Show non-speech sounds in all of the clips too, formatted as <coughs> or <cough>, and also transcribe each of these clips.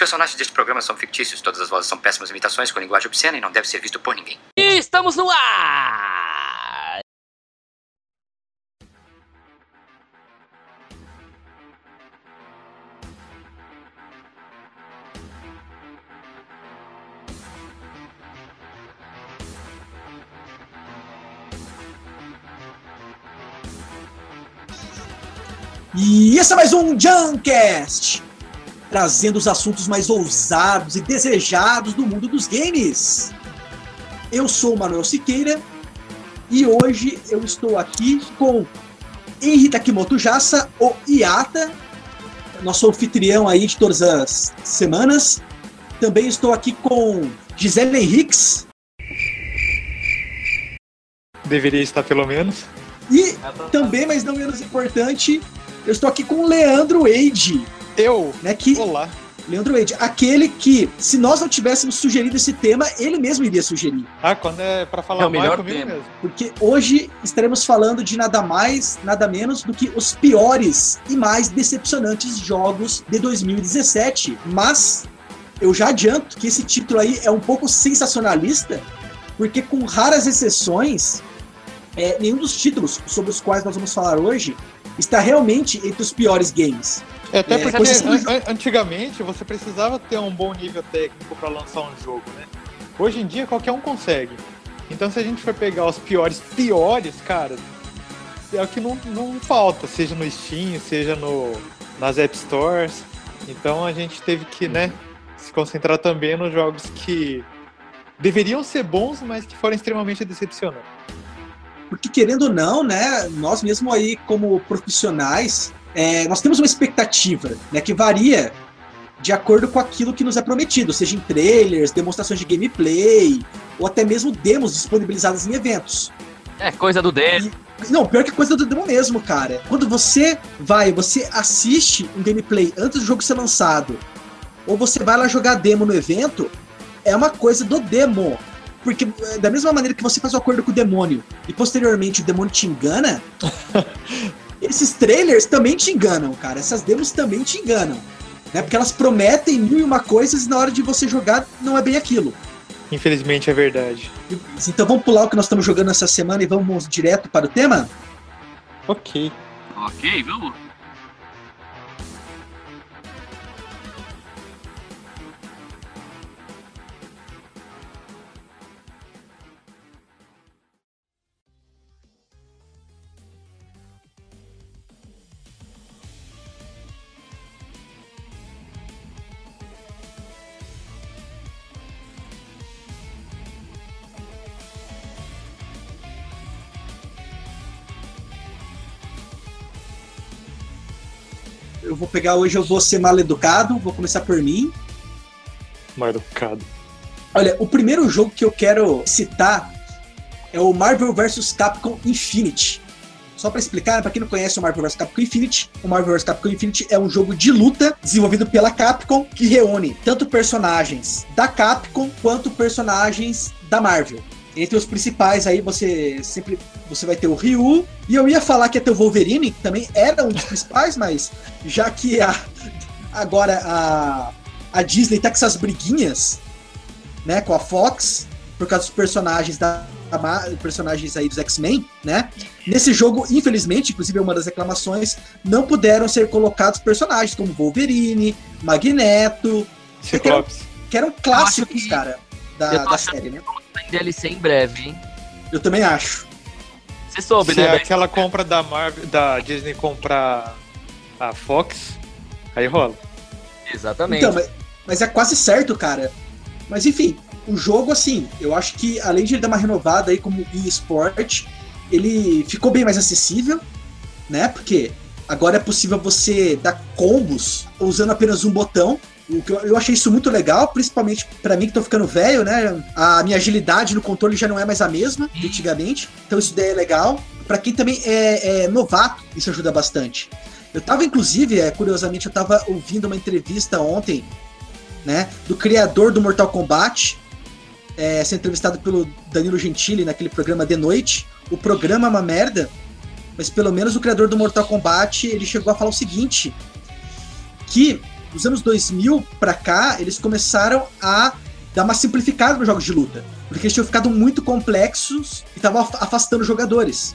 personagens deste programa são fictícios, todas as vozes são péssimas imitações com linguagem obscena e não deve ser visto por ninguém. E estamos no ar! E esse é mais um Juncast, trazendo os assuntos mais ousados e desejados do mundo dos games. Eu sou o Manuel Siqueira e hoje eu estou aqui com Henri Takimoto Jassa, o Iata, nosso anfitrião aí de todas as semanas. Também estou aqui com Gisele Henriques Deveria estar pelo menos. e também, mas não menos importante, eu estou aqui com o Leandro Wade, Eu? né, que Olá. Leandro Wade, aquele que, se nós não tivéssemos sugerido esse tema, ele mesmo iria sugerir. Ah, quando é pra falar É o mal, melhor comigo tema. mesmo. Porque hoje estaremos falando de nada mais, nada menos do que os piores e mais decepcionantes jogos de 2017. Mas eu já adianto que esse título aí é um pouco sensacionalista, porque com raras exceções, é, nenhum dos títulos sobre os quais nós vamos falar hoje está realmente entre os piores games. É, até porque an- antigamente você precisava ter um bom nível técnico pra lançar um jogo, né? Hoje em dia qualquer um consegue. Então se a gente for pegar os piores, piores, cara, é o que não, não falta, seja no Steam, seja no, nas App Stores. Então a gente teve que, né, se concentrar também nos jogos que deveriam ser bons, mas que foram extremamente decepcionantes. Porque querendo ou não, né, nós mesmo aí como profissionais, é, nós temos uma expectativa, né, que varia de acordo com aquilo que nos é prometido, seja em trailers, demonstrações de gameplay, ou até mesmo demos disponibilizadas em eventos. É coisa do dele. Não, pior que coisa do demo mesmo, cara. Quando você vai, você assiste um gameplay antes do jogo ser lançado, ou você vai lá jogar demo no evento, é uma coisa do demo. Porque é, da mesma maneira que você faz o acordo com o demônio e posteriormente o demônio te engana, <laughs> esses trailers também te enganam, cara. Essas demos também te enganam. Né? Porque elas prometem mil e uma coisas e na hora de você jogar não é bem aquilo. Infelizmente é verdade. Então vamos pular o que nós estamos jogando essa semana e vamos direto para o tema? Ok. Ok, vamos. Vou pegar hoje, eu vou ser mal educado, vou começar por mim. Mal educado. Olha, o primeiro jogo que eu quero citar é o Marvel vs Capcom Infinity. Só pra explicar, pra quem não conhece o Marvel vs Capcom Infinity, o Marvel vs Capcom Infinity é um jogo de luta desenvolvido pela Capcom que reúne tanto personagens da Capcom quanto personagens da Marvel. Entre os principais aí você sempre você vai ter o Ryu e eu ia falar que ia ter o Wolverine, que também era um dos principais, mas já que a, agora a, a Disney tá com essas briguinhas né, com a Fox, por causa dos personagens da personagens aí dos X-Men, né? Nesse jogo, infelizmente, inclusive é uma das reclamações, não puderam ser colocados personagens como Wolverine, Magneto, Ciclopes. que eram clássicos, que- cara, da, da série, né? Tem DLC em breve, hein? Eu também acho. Você soube, Se né? é aquela compra da Marvel, da Disney comprar a Fox, aí rola. Exatamente. Então, mas, mas é quase certo, cara. Mas enfim, o jogo, assim, eu acho que além de ele dar uma renovada aí como eSport, ele ficou bem mais acessível, né? Porque agora é possível você dar combos usando apenas um botão. O que eu, achei isso muito legal, principalmente pra mim que tô ficando velho, né? A minha agilidade no controle já não é mais a mesma de antigamente. Então isso daí é legal. Pra quem também é, é novato, isso ajuda bastante. Eu tava, inclusive, é, curiosamente, eu tava ouvindo uma entrevista ontem, né, do criador do Mortal Kombat, é, sendo entrevistado pelo Danilo Gentili naquele programa de noite. O programa é uma merda, mas pelo menos o criador do Mortal Kombat, ele chegou a falar o seguinte, que dos anos 2000 pra cá, eles começaram a dar uma simplificada nos jogos de luta. Porque eles tinham ficado muito complexos e estavam af- afastando jogadores.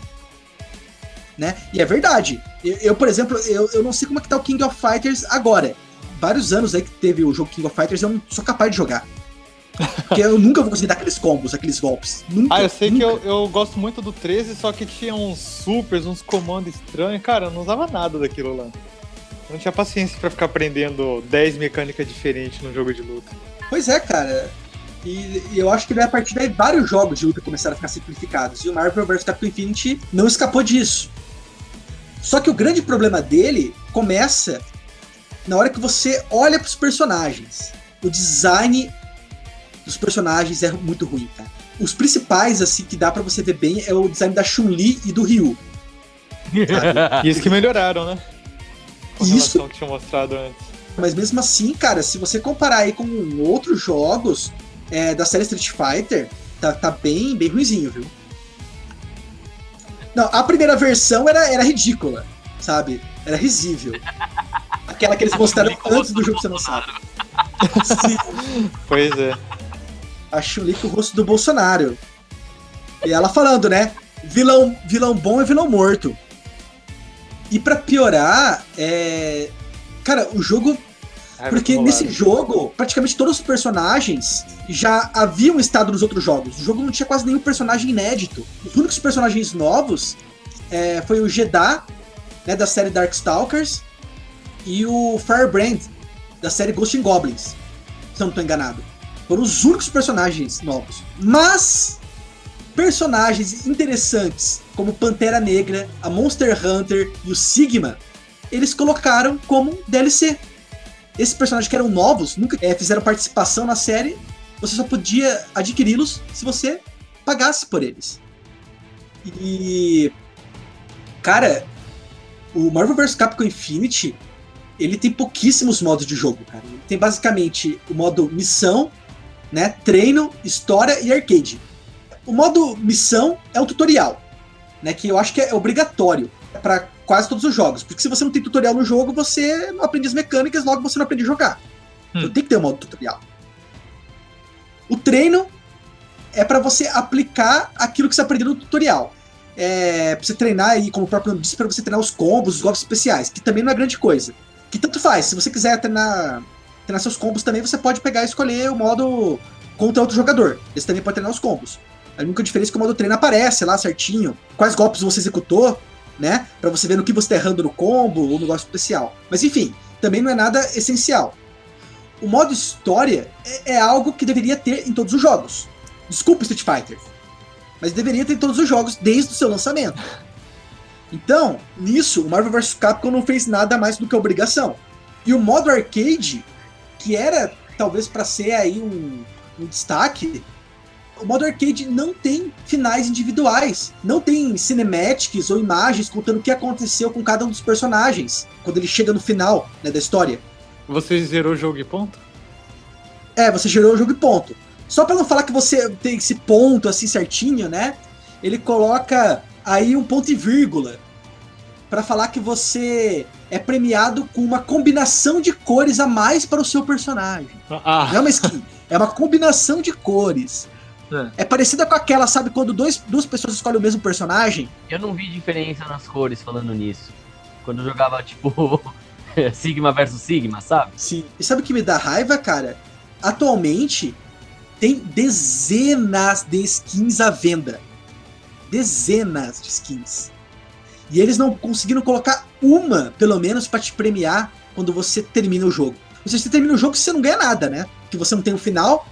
Né? E é verdade. Eu, eu, por exemplo, eu, eu não sei como é que tá o King of Fighters agora. Vários anos aí que teve o jogo King of Fighters, eu não sou capaz de jogar. Porque eu nunca vou conseguir dar aqueles combos, aqueles golpes. Nunca, Ah, eu sei nunca. que eu, eu gosto muito do 13, só que tinha uns supers, uns comandos estranhos. Cara, eu não usava nada daquilo lá. Eu não tinha paciência pra ficar aprendendo 10 mecânicas diferentes no jogo de luta. Pois é, cara. E, e eu acho que daí, a partir daí vários jogos de luta começaram a ficar simplificados. E o Marvel vs Capcom Infinity não escapou disso. Só que o grande problema dele começa na hora que você olha pros personagens. O design dos personagens é muito ruim, cara. Os principais, assim, que dá pra você ver bem é o design da Chun-Li e do Ryu. sabe? <laughs> E isso que melhoraram, né? Com Isso. que tinha mostrado antes. Mas mesmo assim, cara, se você comparar aí com outros jogos é, da série Street Fighter, tá, tá bem, bem ruizinho, viu? Não, a primeira versão era, era ridícula, sabe? Era risível. <laughs> Aquela que eles mostraram antes do jogo ser lançado. <laughs> Sim, Pois é. a Chun-Li com o rosto do Bolsonaro. E ela falando, né? Vilão, vilão bom é vilão morto. E pra piorar, é... Cara, o jogo Ai, Porque vamos lá. nesse jogo, praticamente todos os personagens já haviam estado nos outros jogos. O jogo não tinha quase nenhum personagem inédito. Os únicos personagens novos é, foi o Jeddah, né, da série Darkstalkers, e o Firebrand, da série Ghost and Goblins. Se eu não estou enganado. Foram os únicos personagens novos. Mas personagens interessantes, como Pantera Negra, a Monster Hunter e o Sigma, eles colocaram como DLC esses personagens que eram novos, nunca eh, fizeram participação na série, você só podia adquiri-los se você pagasse por eles. E. Cara, o Marvel vs Capcom Infinity, ele tem pouquíssimos modos de jogo, cara. Ele tem basicamente o modo missão, né? Treino, história e arcade. O modo missão é um tutorial, né? Que eu acho que é obrigatório para quase todos os jogos. Porque se você não tem tutorial no jogo, você não aprende as mecânicas, logo você não aprende a jogar. Então Hum. tem que ter um modo tutorial. O treino é para você aplicar aquilo que você aprendeu no tutorial. É pra você treinar aí, como o próprio nome disse, pra você treinar os combos, os golpes especiais, que também não é grande coisa. Que tanto faz, se você quiser treinar, treinar seus combos também, você pode pegar e escolher o modo contra outro jogador. Esse também pode treinar os combos. A única diferença é que o modo treino aparece lá certinho, quais golpes você executou, né? Pra você ver no que você tá errando no combo ou no golpe especial. Mas enfim, também não é nada essencial. O modo história é, é algo que deveria ter em todos os jogos. Desculpa, Street Fighter. Mas deveria ter em todos os jogos desde o seu lançamento. Então, nisso, o Marvel vs Capcom não fez nada mais do que obrigação. E o modo arcade, que era talvez para ser aí um, um destaque, o modo arcade não tem finais individuais, não tem cinematics ou imagens contando o que aconteceu com cada um dos personagens quando ele chega no final né, da história. Você zerou o jogo e ponto? É, você gerou o jogo e ponto. Só pra não falar que você tem esse ponto assim certinho, né? Ele coloca aí um ponto e vírgula Pra falar que você é premiado com uma combinação de cores a mais para o seu personagem. Ah, Não é uma skin, é uma combinação de cores. É. É parecida com aquela, sabe, quando dois, duas pessoas escolhem o mesmo personagem? Eu não vi diferença nas cores falando nisso. Quando eu jogava, tipo, <laughs> Sigma versus Sigma, sabe? Sim. E sabe o que me dá raiva, cara? Atualmente tem dezenas de skins à venda. Dezenas de skins. E eles não conseguiram colocar uma, pelo menos, pra te premiar quando você termina o jogo. Ou seja, você termina o jogo você não ganha nada, né? Porque você não tem o final,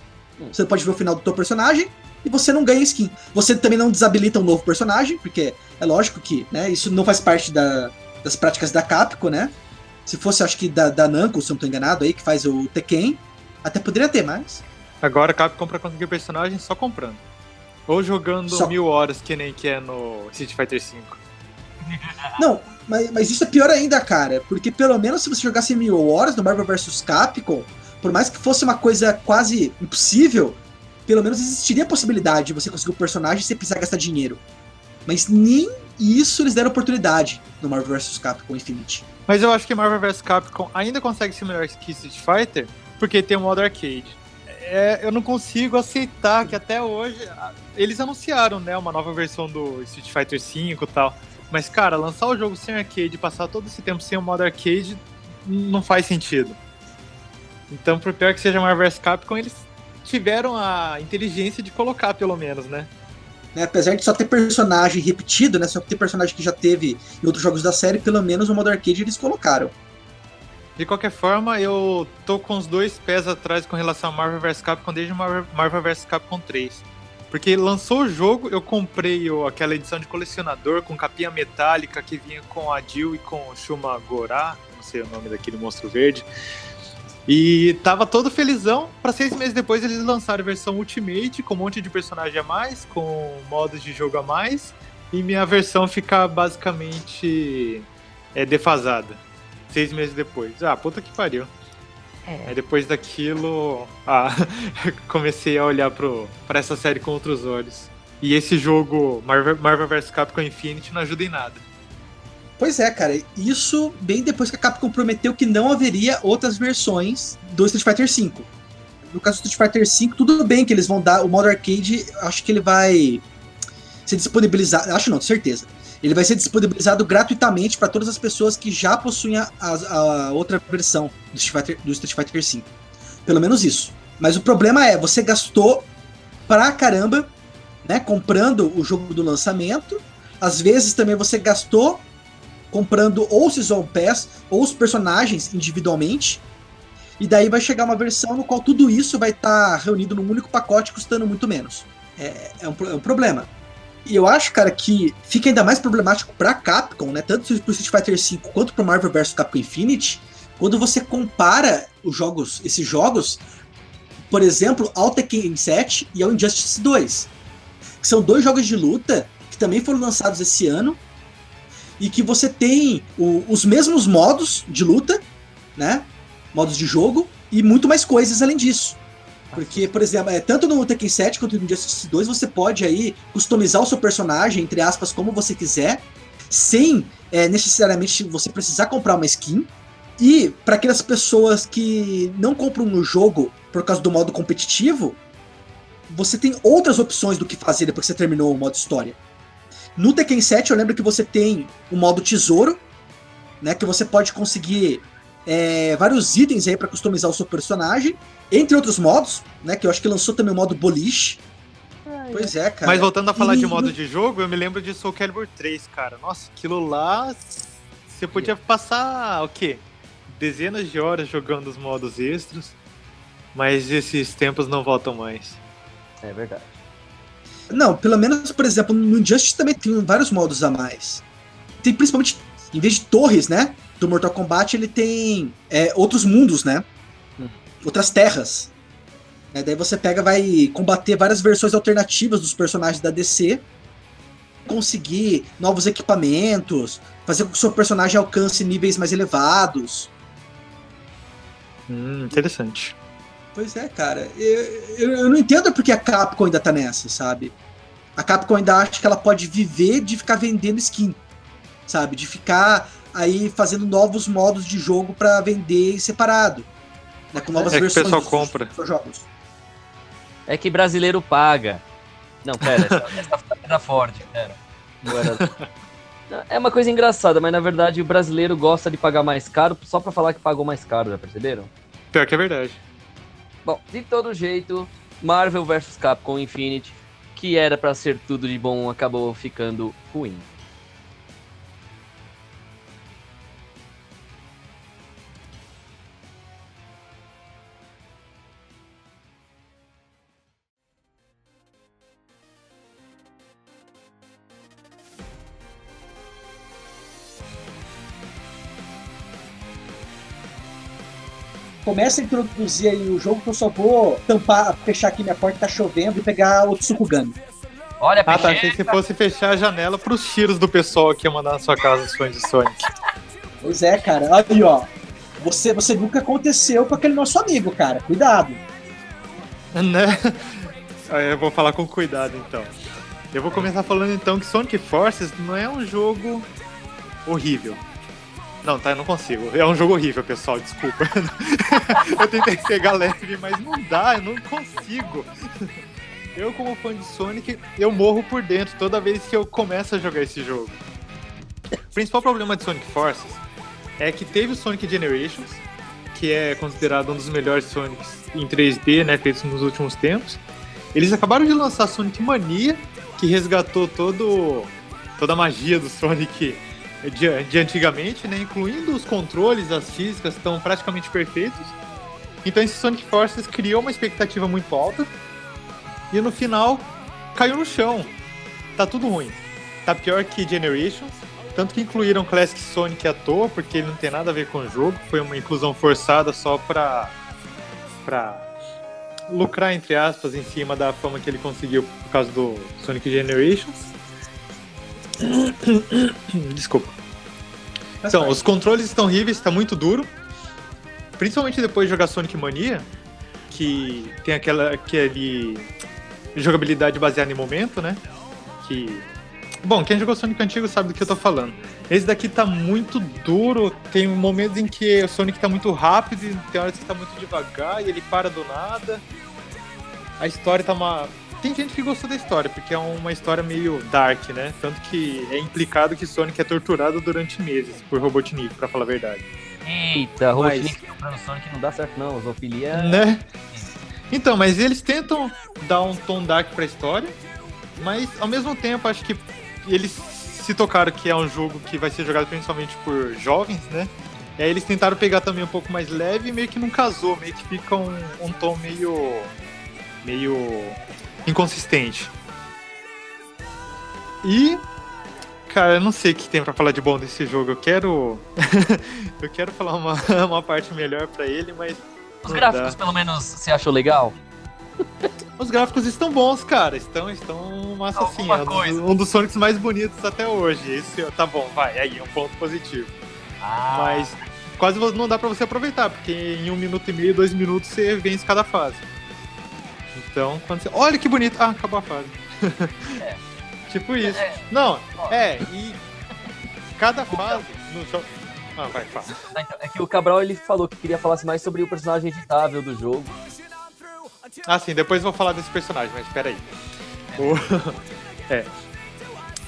você não pode ver o final do teu personagem e você não ganha skin. Você também não desabilita um novo personagem, porque é lógico que né, isso não faz parte da- das práticas da Capcom, né? Se fosse, acho que da, da Namco, se eu não tô enganado, aí, que faz o Tekken, até poderia ter, mas. agora a Capcom pra conseguir personagem só comprando. Ou jogando Só- mil horas, que nem que é no Street Fighter V. <laughs> Não, mas, mas isso é pior ainda, cara. Porque pelo menos se você jogasse mil horas no Marvel vs Capcom, por mais que fosse uma coisa quase impossível, pelo menos existiria a possibilidade de você conseguir o personagem sem precisar gastar dinheiro. Mas nem isso eles deram oportunidade no Marvel vs Capcom Infinity. Mas eu acho que Marvel vs Capcom ainda consegue ser melhor que Street Fighter porque tem o modo arcade. É, eu não consigo aceitar que até hoje eles anunciaram, né, uma nova versão do Street Fighter V e tal. Mas cara, lançar o jogo sem arcade, passar todo esse tempo sem o modo arcade, não faz sentido. Então, por pior que seja Marvel vs Capcom, eles tiveram a inteligência de colocar, pelo menos, né? Né, apesar de só ter personagem repetido, né? Só ter personagem que já teve em outros jogos da série, pelo menos o modo arcade eles colocaram. De qualquer forma, eu tô com os dois pés atrás com relação a Marvel vs Capcom desde Marvel, Marvel vs Capcom 3. Porque lançou o jogo, eu comprei aquela edição de colecionador com capinha metálica que vinha com a Jill e com o Shuma Gorá, não sei o nome daquele monstro verde. E tava todo felizão. Para seis meses depois eles lançaram a versão Ultimate com um monte de personagem a mais, com modos de jogo a mais. E minha versão fica basicamente é, defasada. Seis meses depois. Ah, puta que pariu. É. Aí depois daquilo, ah, <laughs> comecei a olhar para essa série com outros olhos. E esse jogo, Marvel, Marvel vs Capcom Infinity, não ajuda em nada. Pois é, cara, isso bem depois que a Capcom prometeu que não haveria outras versões do Street Fighter V. No caso do Street Fighter V, tudo bem que eles vão dar o modo arcade, acho que ele vai ser disponibilizado, acho não, certeza. Ele vai ser disponibilizado gratuitamente para todas as pessoas que já possuem a, a, outra versão do Street, Fighter, do Street Fighter V. Pelo menos isso. Mas o problema é, você gastou pra caramba, né, comprando o jogo do lançamento. Às vezes também você gastou comprando ou o Season Pass ou os personagens individualmente. E daí vai chegar uma versão no qual tudo isso vai estar tá reunido num único pacote custando muito menos. É, é, um, é um problema. E eu acho, cara, que fica ainda mais problemático pra Capcom, né? Tanto pro Street Fighter V quanto pro Marvel vs Capcom Infinity, quando você compara os jogos, esses jogos, por exemplo, ao Tekken 7 e ao Injustice 2. Que são dois jogos de luta que também foram lançados esse ano e que você tem o, os mesmos modos de luta, né? Modos de jogo e muito mais coisas além disso. Porque, por exemplo, é, tanto no Tekken 7 quanto no Injustice 2 você pode aí customizar o seu personagem, entre aspas, como você quiser, sem é, necessariamente você precisar comprar uma skin. E para aquelas pessoas que não compram no jogo por causa do modo competitivo, você tem outras opções do que fazer depois que você terminou o modo história. No Tekken 7 eu lembro que você tem o modo tesouro, né? Que você pode conseguir é, vários itens aí para customizar o seu personagem, entre outros modos, né? Que eu acho que lançou também o modo boliche. Pois é, cara. Mas voltando a falar e... de modo de jogo, eu me lembro de Soul Calibur 3, cara. Nossa, aquilo lá. Você podia passar o quê? Dezenas de horas jogando os modos extras. Mas esses tempos não voltam mais. É verdade. Não, pelo menos, por exemplo, no Injustice também tem vários modos a mais. Tem principalmente, em vez de torres, né? Do Mortal Kombat, ele tem é, outros mundos, né? Hum. Outras terras. É, daí você pega, vai combater várias versões alternativas dos personagens da DC, conseguir novos equipamentos, fazer com que o seu personagem alcance níveis mais elevados. Hum, interessante. Pois é, cara. Eu, eu, eu, não entendo porque a Capcom ainda tá nessa, sabe? A Capcom ainda acha que ela pode viver de ficar vendendo skin, sabe? De ficar aí fazendo novos modos de jogo para vender separado. Né? Com novas é versões. Que o pessoal compra. Dos jogos. É que brasileiro paga. Não, pera, essa, <laughs> é da Ford, pera. É uma coisa engraçada, mas na verdade o brasileiro gosta de pagar mais caro só para falar que pagou mais caro, já perceberam? Pior que é verdade. Bom, de todo jeito, Marvel vs Capcom Infinity, que era para ser tudo de bom, acabou ficando ruim. Começa a introduzir aí o jogo que eu só vou tampar, fechar aqui minha porta, tá chovendo e pegar o Tsukugami. Olha, ah, tá. Achei que se fosse fechar a janela pros tiros do pessoal que ia mandar na sua casa os fãs de Sonic. Pois é, cara. Aí, ó. Você, você nunca aconteceu com aquele nosso amigo, cara. Cuidado. Né? Eu vou falar com cuidado, então. Eu vou começar falando então que Sonic Forces não é um jogo horrível. Não, tá, eu não consigo. É um jogo horrível, pessoal, desculpa. <laughs> eu tentei pegar leve, mas não dá, eu não consigo. Eu, como fã de Sonic, eu morro por dentro toda vez que eu começo a jogar esse jogo. O principal problema de Sonic Forces é que teve o Sonic Generations, que é considerado um dos melhores Sonics em 3D, né, feitos nos últimos tempos. Eles acabaram de lançar Sonic Mania, que resgatou todo, toda a magia do Sonic de, de antigamente, né, incluindo os controles, as físicas estão praticamente perfeitos. Então esse Sonic Forces criou uma expectativa muito alta e no final caiu no chão. Tá tudo ruim. Tá pior que Generations. Tanto que incluíram Classic Sonic à toa, porque ele não tem nada a ver com o jogo. Foi uma inclusão forçada só pra, pra lucrar, entre aspas, em cima da fama que ele conseguiu por causa do Sonic Generations. <coughs> Desculpa. Então, os controles estão horríveis, está muito duro. Principalmente depois de jogar Sonic Mania, que tem aquela aquele jogabilidade baseada em momento, né? Que Bom, quem jogou Sonic antigo sabe do que eu tô falando. Esse daqui tá muito duro, tem momentos em que o Sonic tá muito rápido e tem horas que tá muito devagar e ele para do nada. A história tá uma. Tem gente que gostou da história, porque é uma história meio dark, né? Tanto que é implicado que Sonic é torturado durante meses por Robotnik, pra falar a verdade. Eita, Robotnik mas... Sonic não dá certo não, zoofilia... Né? Então, mas eles tentam dar um tom dark pra história, mas ao mesmo tempo acho que eles se tocaram que é um jogo que vai ser jogado principalmente por jovens, né? E aí eles tentaram pegar também um pouco mais leve e meio que não casou, meio que fica um, um tom meio. meio. Inconsistente. E. Cara, eu não sei o que tem para falar de bom desse jogo. Eu quero. <laughs> eu quero falar uma, <laughs> uma parte melhor para ele, mas. Os gráficos, dá. pelo menos, você achou legal? <laughs> Os gráficos estão bons, cara. Estão, estão massa assim. É um, um dos Sonics mais bonitos até hoje. Esse, tá bom, vai. Aí, é um ponto positivo. Ah. Mas quase não dá pra você aproveitar, porque em um minuto e meio, dois minutos, você vence cada fase. Então, quando você. Olha que bonito! Ah, acabou a fase. <laughs> É. tipo isso. É. Não, é, e cada fase no jogo. Ah, vai, fala. Ah, então, é que o Cabral ele falou que queria falar mais sobre o personagem editável do jogo. Ah, sim, depois vou falar desse personagem, mas espera aí. O... <laughs> é.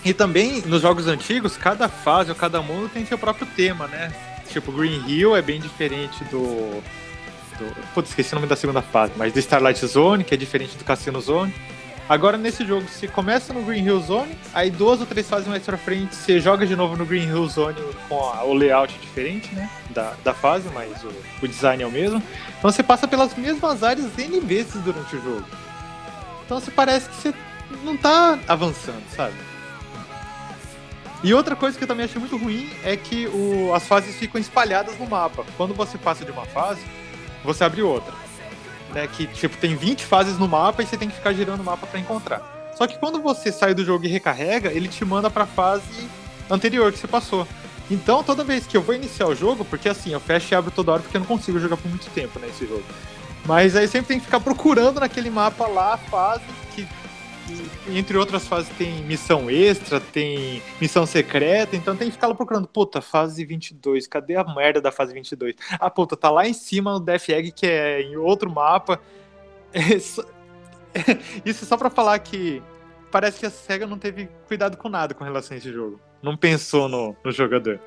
E também, nos jogos antigos, cada fase ou cada mundo tem seu próprio tema, né? Tipo, Green Hill é bem diferente do... do... Putz, esqueci o nome da segunda fase, mas do Starlight Zone, que é diferente do Cassino Zone. Agora, nesse jogo, você começa no Green Hill Zone, aí duas ou três fases mais pra frente, você joga de novo no Green Hill Zone com a, o layout diferente, né? Da, da fase, mas o, o design é o mesmo. Então você passa pelas mesmas áreas N vezes durante o jogo. Então você parece que você não tá avançando, sabe? E outra coisa que eu também achei muito ruim é que o, as fases ficam espalhadas no mapa. Quando você passa de uma fase, você abre outra né? Que tipo tem 20 fases no mapa e você tem que ficar girando o mapa para encontrar. Só que quando você sai do jogo e recarrega, ele te manda para fase anterior que você passou. Então, toda vez que eu vou iniciar o jogo, porque assim, eu fecho e abro toda hora porque eu não consigo jogar por muito tempo nesse né, jogo. Mas aí sempre tem que ficar procurando naquele mapa lá a fase que entre outras fases tem missão extra, tem missão secreta, então tem que ficar lá procurando, puta, fase 22, cadê a merda da fase 22? Ah, puta, tá lá em cima no Death Egg, que é em outro mapa. <laughs> É só... <laughs> Isso é só pra falar que parece que a SEGA não teve cuidado com nada com relação a esse jogo. Não pensou no, no jogador.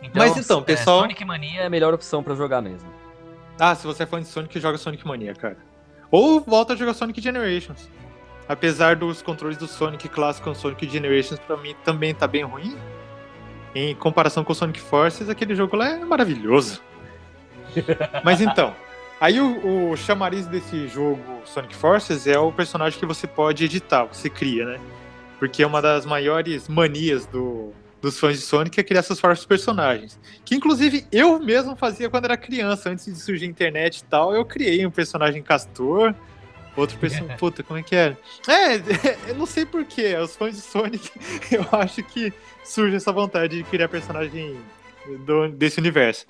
Então, Mas então, é, pessoal. Sonic Mania é a melhor opção para jogar mesmo. Ah, se você é fã de Sonic, joga Sonic Mania, cara. Ou volta a jogar Sonic Generations. Apesar dos controles do Sonic clássico com Sonic Generations, pra mim também tá bem ruim. Em comparação com o Sonic Forces, aquele jogo lá é maravilhoso. <laughs> Mas então, aí o, o chamariz desse jogo Sonic Forces é o personagem que você pode editar, você cria, né? Porque é uma das maiores manias do, dos fãs de Sonic é criar seus próprios personagens. Que inclusive eu mesmo fazia quando era criança, antes de surgir a internet e tal, eu criei um personagem castor, Outro personagem, <laughs> puta, como é que é? É, <laughs> eu não sei porquê, os fãs de Sonic, <laughs> eu acho que surge essa vontade de criar personagem do, desse universo.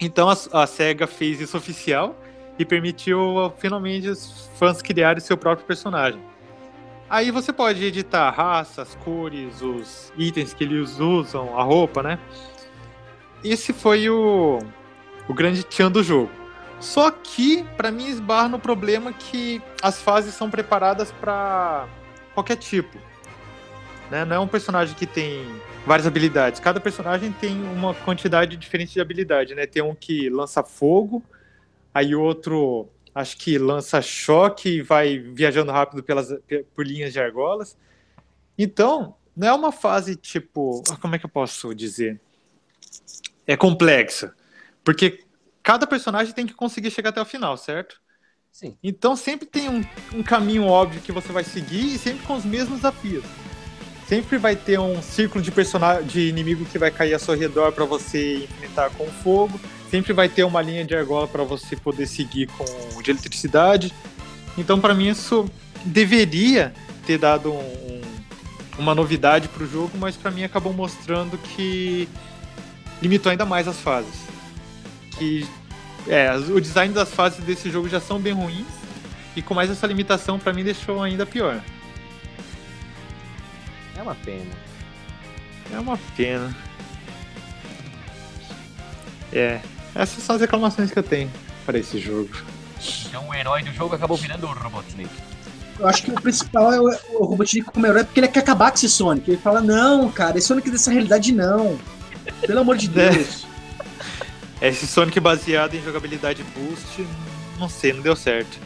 Então a, a SEGA fez isso oficial e permitiu finalmente os fãs criarem seu próprio personagem. Aí você pode editar raças, cores, os itens que eles usam, a roupa, né? Esse foi o, o grande tchan do jogo. Só que, para mim, esbarra no problema que as fases são preparadas para qualquer tipo. Né? Não é um personagem que tem várias habilidades. Cada personagem tem uma quantidade diferente de habilidade, né? Tem um que lança fogo, aí outro acho que lança choque e vai viajando rápido pelas, por linhas de argolas. Então, não é uma fase tipo. Como é que eu posso dizer? É complexa. Porque cada personagem tem que conseguir chegar até o final, certo? Sim. Então sempre tem um, um caminho óbvio que você vai seguir e sempre com os mesmos desafios. Sempre vai ter um círculo de personagem, de inimigo que vai cair ao seu redor para você enfrentar com fogo. Sempre vai ter uma linha de argola para você poder seguir com de eletricidade. Então, para mim, isso deveria ter dado um, um, uma novidade para o jogo, mas para mim acabou mostrando que limitou ainda mais as fases. Que é, o design das fases desse jogo já são bem ruins e com mais essa limitação para mim deixou ainda pior. É uma pena. É uma pena. É, essas são as reclamações que eu tenho para esse jogo. Então o herói do jogo acabou virando o Robotnik. Eu acho que o principal é o, o Robotnik como herói porque ele quer acabar com esse Sonic. Ele fala, não, cara, esse Sonic dessa realidade não. Pelo amor de <laughs> É. Deus. Esse Sonic baseado em jogabilidade boost, não sei, não deu certo.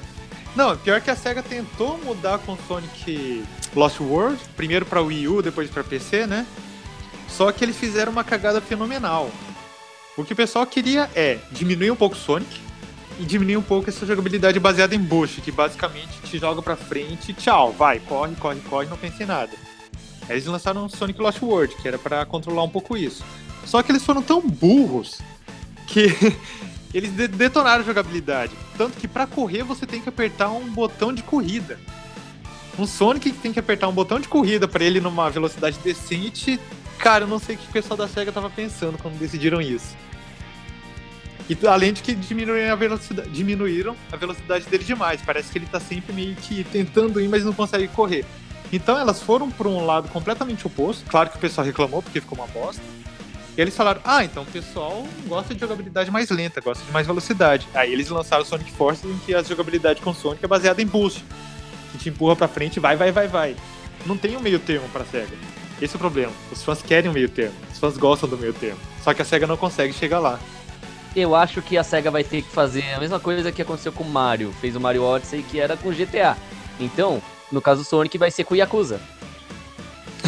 Não, pior que a SEGA tentou mudar com Sonic Lost World, primeiro para Wii U, depois para PC, né? Só que eles fizeram uma cagada fenomenal. O que o pessoal queria é diminuir um pouco o Sonic e diminuir um pouco essa jogabilidade baseada em boost, que basicamente te joga pra frente tchau, vai, corre, corre, corre, não pense em nada. Aí eles lançaram Sonic Lost World, que era para controlar um pouco isso. Só que eles foram tão burros que <laughs> eles de- detonaram a jogabilidade. Tanto que pra correr você tem que apertar um botão de corrida. Um Sonic que tem que apertar um botão de corrida pra ele numa velocidade decente. Cara, eu não sei o que o pessoal da SEGA tava pensando quando decidiram isso. E além de que diminuíram a velocidade, diminuíram a velocidade dele demais. Parece que ele tá sempre meio que tentando ir, mas não consegue correr. Então elas foram por um lado completamente oposto. Claro que o pessoal reclamou porque ficou uma bosta. E eles falaram: ah, então o pessoal gosta de jogabilidade mais lenta, gosta de mais velocidade. Aí eles lançaram Sonic Forces, em que a jogabilidade com Sonic é baseada em boost. Que te empurra pra frente, vai, vai, vai, vai. Não tem um meio termo pra SEGA. Esse é o problema. Os fãs querem um meio termo. Os fãs gostam do meio termo. Só que a SEGA não consegue chegar lá. Eu acho que a SEGA vai ter que fazer a mesma coisa que aconteceu com o Mario. Fez o Mario Odyssey, que era com GTA. Então, no caso do Sonic, vai ser com o Yakuza.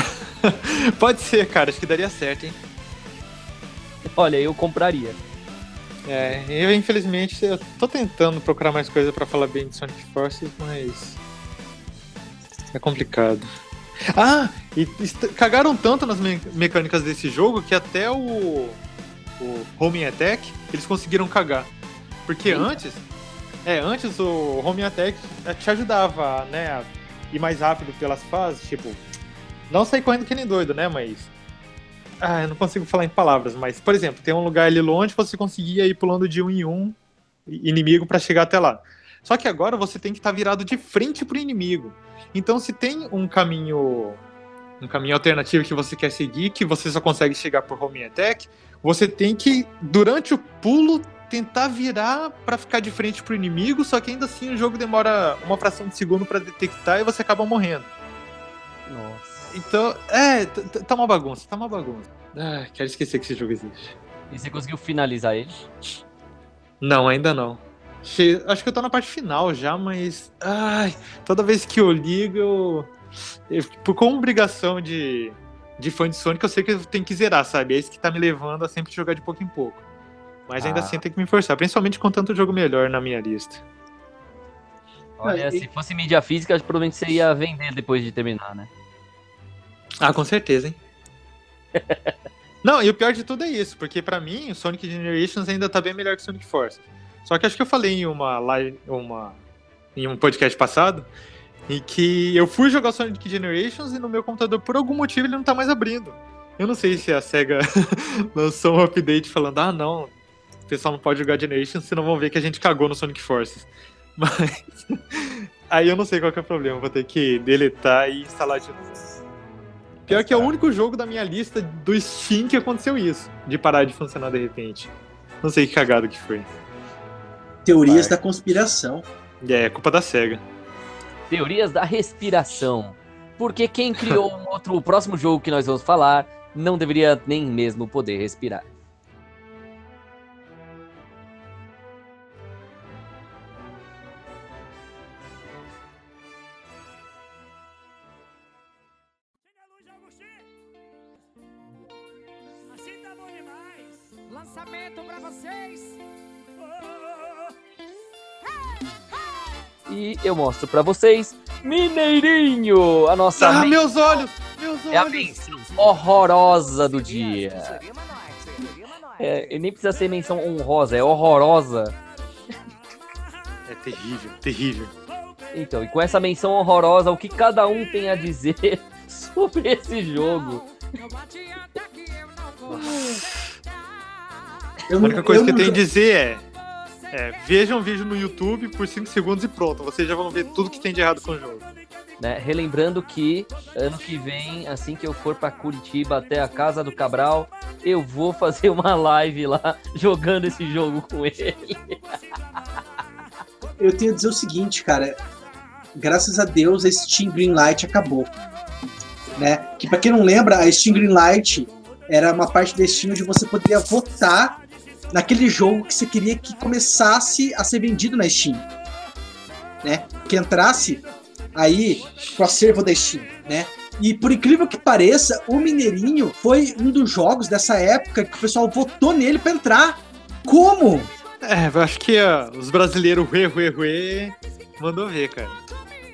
<laughs> Pode ser, cara. Acho que daria certo, hein? Olha, eu compraria. É, eu infelizmente eu tô tentando procurar mais coisa pra falar bem de Sonic Forces, mas é complicado. Ah, e cagaram tanto nas me- mecânicas desse jogo que até o, o Homing Attack eles conseguiram cagar. Porque Eita. antes, é, antes o Homing Attack te ajudava, né, a ir mais rápido pelas fases, tipo, não sair correndo que nem doido, né, mas ah, eu não consigo falar em palavras, mas, por exemplo, tem um lugar ali longe você conseguia ir pulando de um em um inimigo para chegar até lá. Só que agora você tem que estar virado de frente pro inimigo. Então, se tem um caminho um caminho alternativo que você quer seguir, que você só consegue chegar por home attack, você tem que durante o pulo tentar virar para ficar de frente pro inimigo, só que ainda assim o jogo demora uma fração de segundo para detectar e você acaba morrendo. Então, é, tá uma bagunça, tá uma bagunça. Ah, quero esquecer que esse jogo existe. E você conseguiu finalizar ele? Não, ainda não. Che- Acho que eu tô na parte final já, mas. Ai, toda vez que eu ligo, eu. eu por como obrigação de, de fã de Sonic, eu sei que eu tenho que zerar, sabe? É isso que tá me levando a sempre jogar de pouco em pouco. Mas ainda Ah. assim eu tenho que me forçar, principalmente com tanto jogo melhor na minha lista. Olha, e- se fosse mídia física, provavelmente você ia vender depois de terminar, né? Ah, com certeza, hein? <laughs> Não, e o pior de tudo é isso, porque pra mim o Sonic Generations ainda tá bem melhor que o Sonic Forces. Só que acho que eu falei em uma live, uma em um podcast passado, em que eu fui jogar Sonic Generations e no meu computador por algum motivo ele não tá mais abrindo. Eu não sei se a Sega <laughs> lançou um update falando: "Ah, não, o pessoal não pode jogar Generations, senão vão ver que a gente cagou no Sonic Forces". <laughs> Mas aí eu não sei qual é o problema. Vou ter que deletar e instalar de novo. Pior que é o único jogo da minha lista do Steam que aconteceu isso. De parar de funcionar de repente. Não sei que cagado que foi. Teorias Vai. da conspiração. É, culpa da SEGA. Teorias da respiração. Porque quem criou um outro, o próximo jogo que nós vamos falar não deveria nem mesmo poder respirar. E eu mostro pra vocês Mineirinho, a nossa Ah, meus olhos! Meus é a olhos! menção horrorosa do dia. É, e nem precisa ser menção honrosa, é horrorosa. É terrível, terrível. Então, e com essa menção horrorosa, o que cada um tem a dizer <laughs> sobre esse jogo? Eu não vou. Eu A única coisa eu que eu tenho a dizer é, é: vejam um vídeo no YouTube por 5 segundos e pronto. Vocês já vão ver tudo que tem de errado com o jogo. né? Relembrando que ano que vem, assim que eu for pra Curitiba até a casa do Cabral, eu vou fazer uma live lá <laughs> jogando esse jogo com ele. eu tenho a dizer o seguinte, cara. Graças a Deus a Steam Greenlight acabou. Né? Que pra quem não lembra, a Steam Greenlight era uma parte da Steam onde você poderia votar naquele jogo que você queria que começasse a ser vendido na Steam. Né? Que entrasse aí pro acervo da Steam, né? E por incrível que pareça, o Mineirinho foi um dos jogos dessa época que o pessoal votou nele pra entrar. Como? É, eu acho que ó, os brasileiros ruê, ruê, ruê, mandou ver, cara.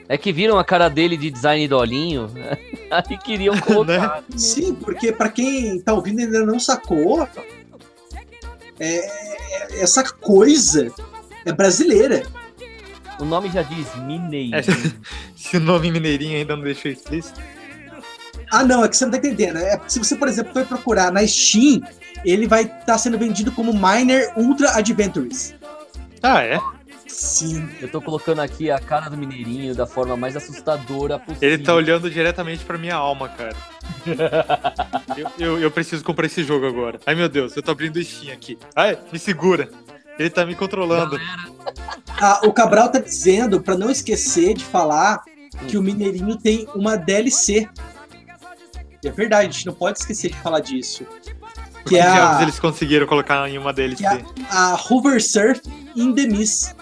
É que viram a cara dele de design do olhinho, <laughs> aí queriam colocar. <laughs> Sim, porque pra quem tá ouvindo e ainda não sacou, é- essa coisa é brasileira. O nome já diz Mineiro. É, se o nome mineirinho ainda não deixou explícito. Ah, não, é que você não tá entendendo. É, se você, por exemplo, for procurar na Steam, ele vai estar sendo vendido como Miner Ultra Adventures. Ah, é? Sim. Eu tô colocando aqui a cara do Mineirinho da forma mais assustadora possível. Ele tá olhando diretamente pra minha alma, cara. <laughs> eu, eu, eu preciso comprar esse jogo agora. Ai, meu Deus, eu tô abrindo o Steam aqui. Ai, me segura. Ele tá me controlando. Ah, o Cabral tá dizendo, pra não esquecer de falar, que o Mineirinho tem uma DLC. E é verdade, a gente não pode esquecer de falar disso. Que Que é a, eles conseguiram colocar em uma DLC? que é a Hover Surf in the Mist.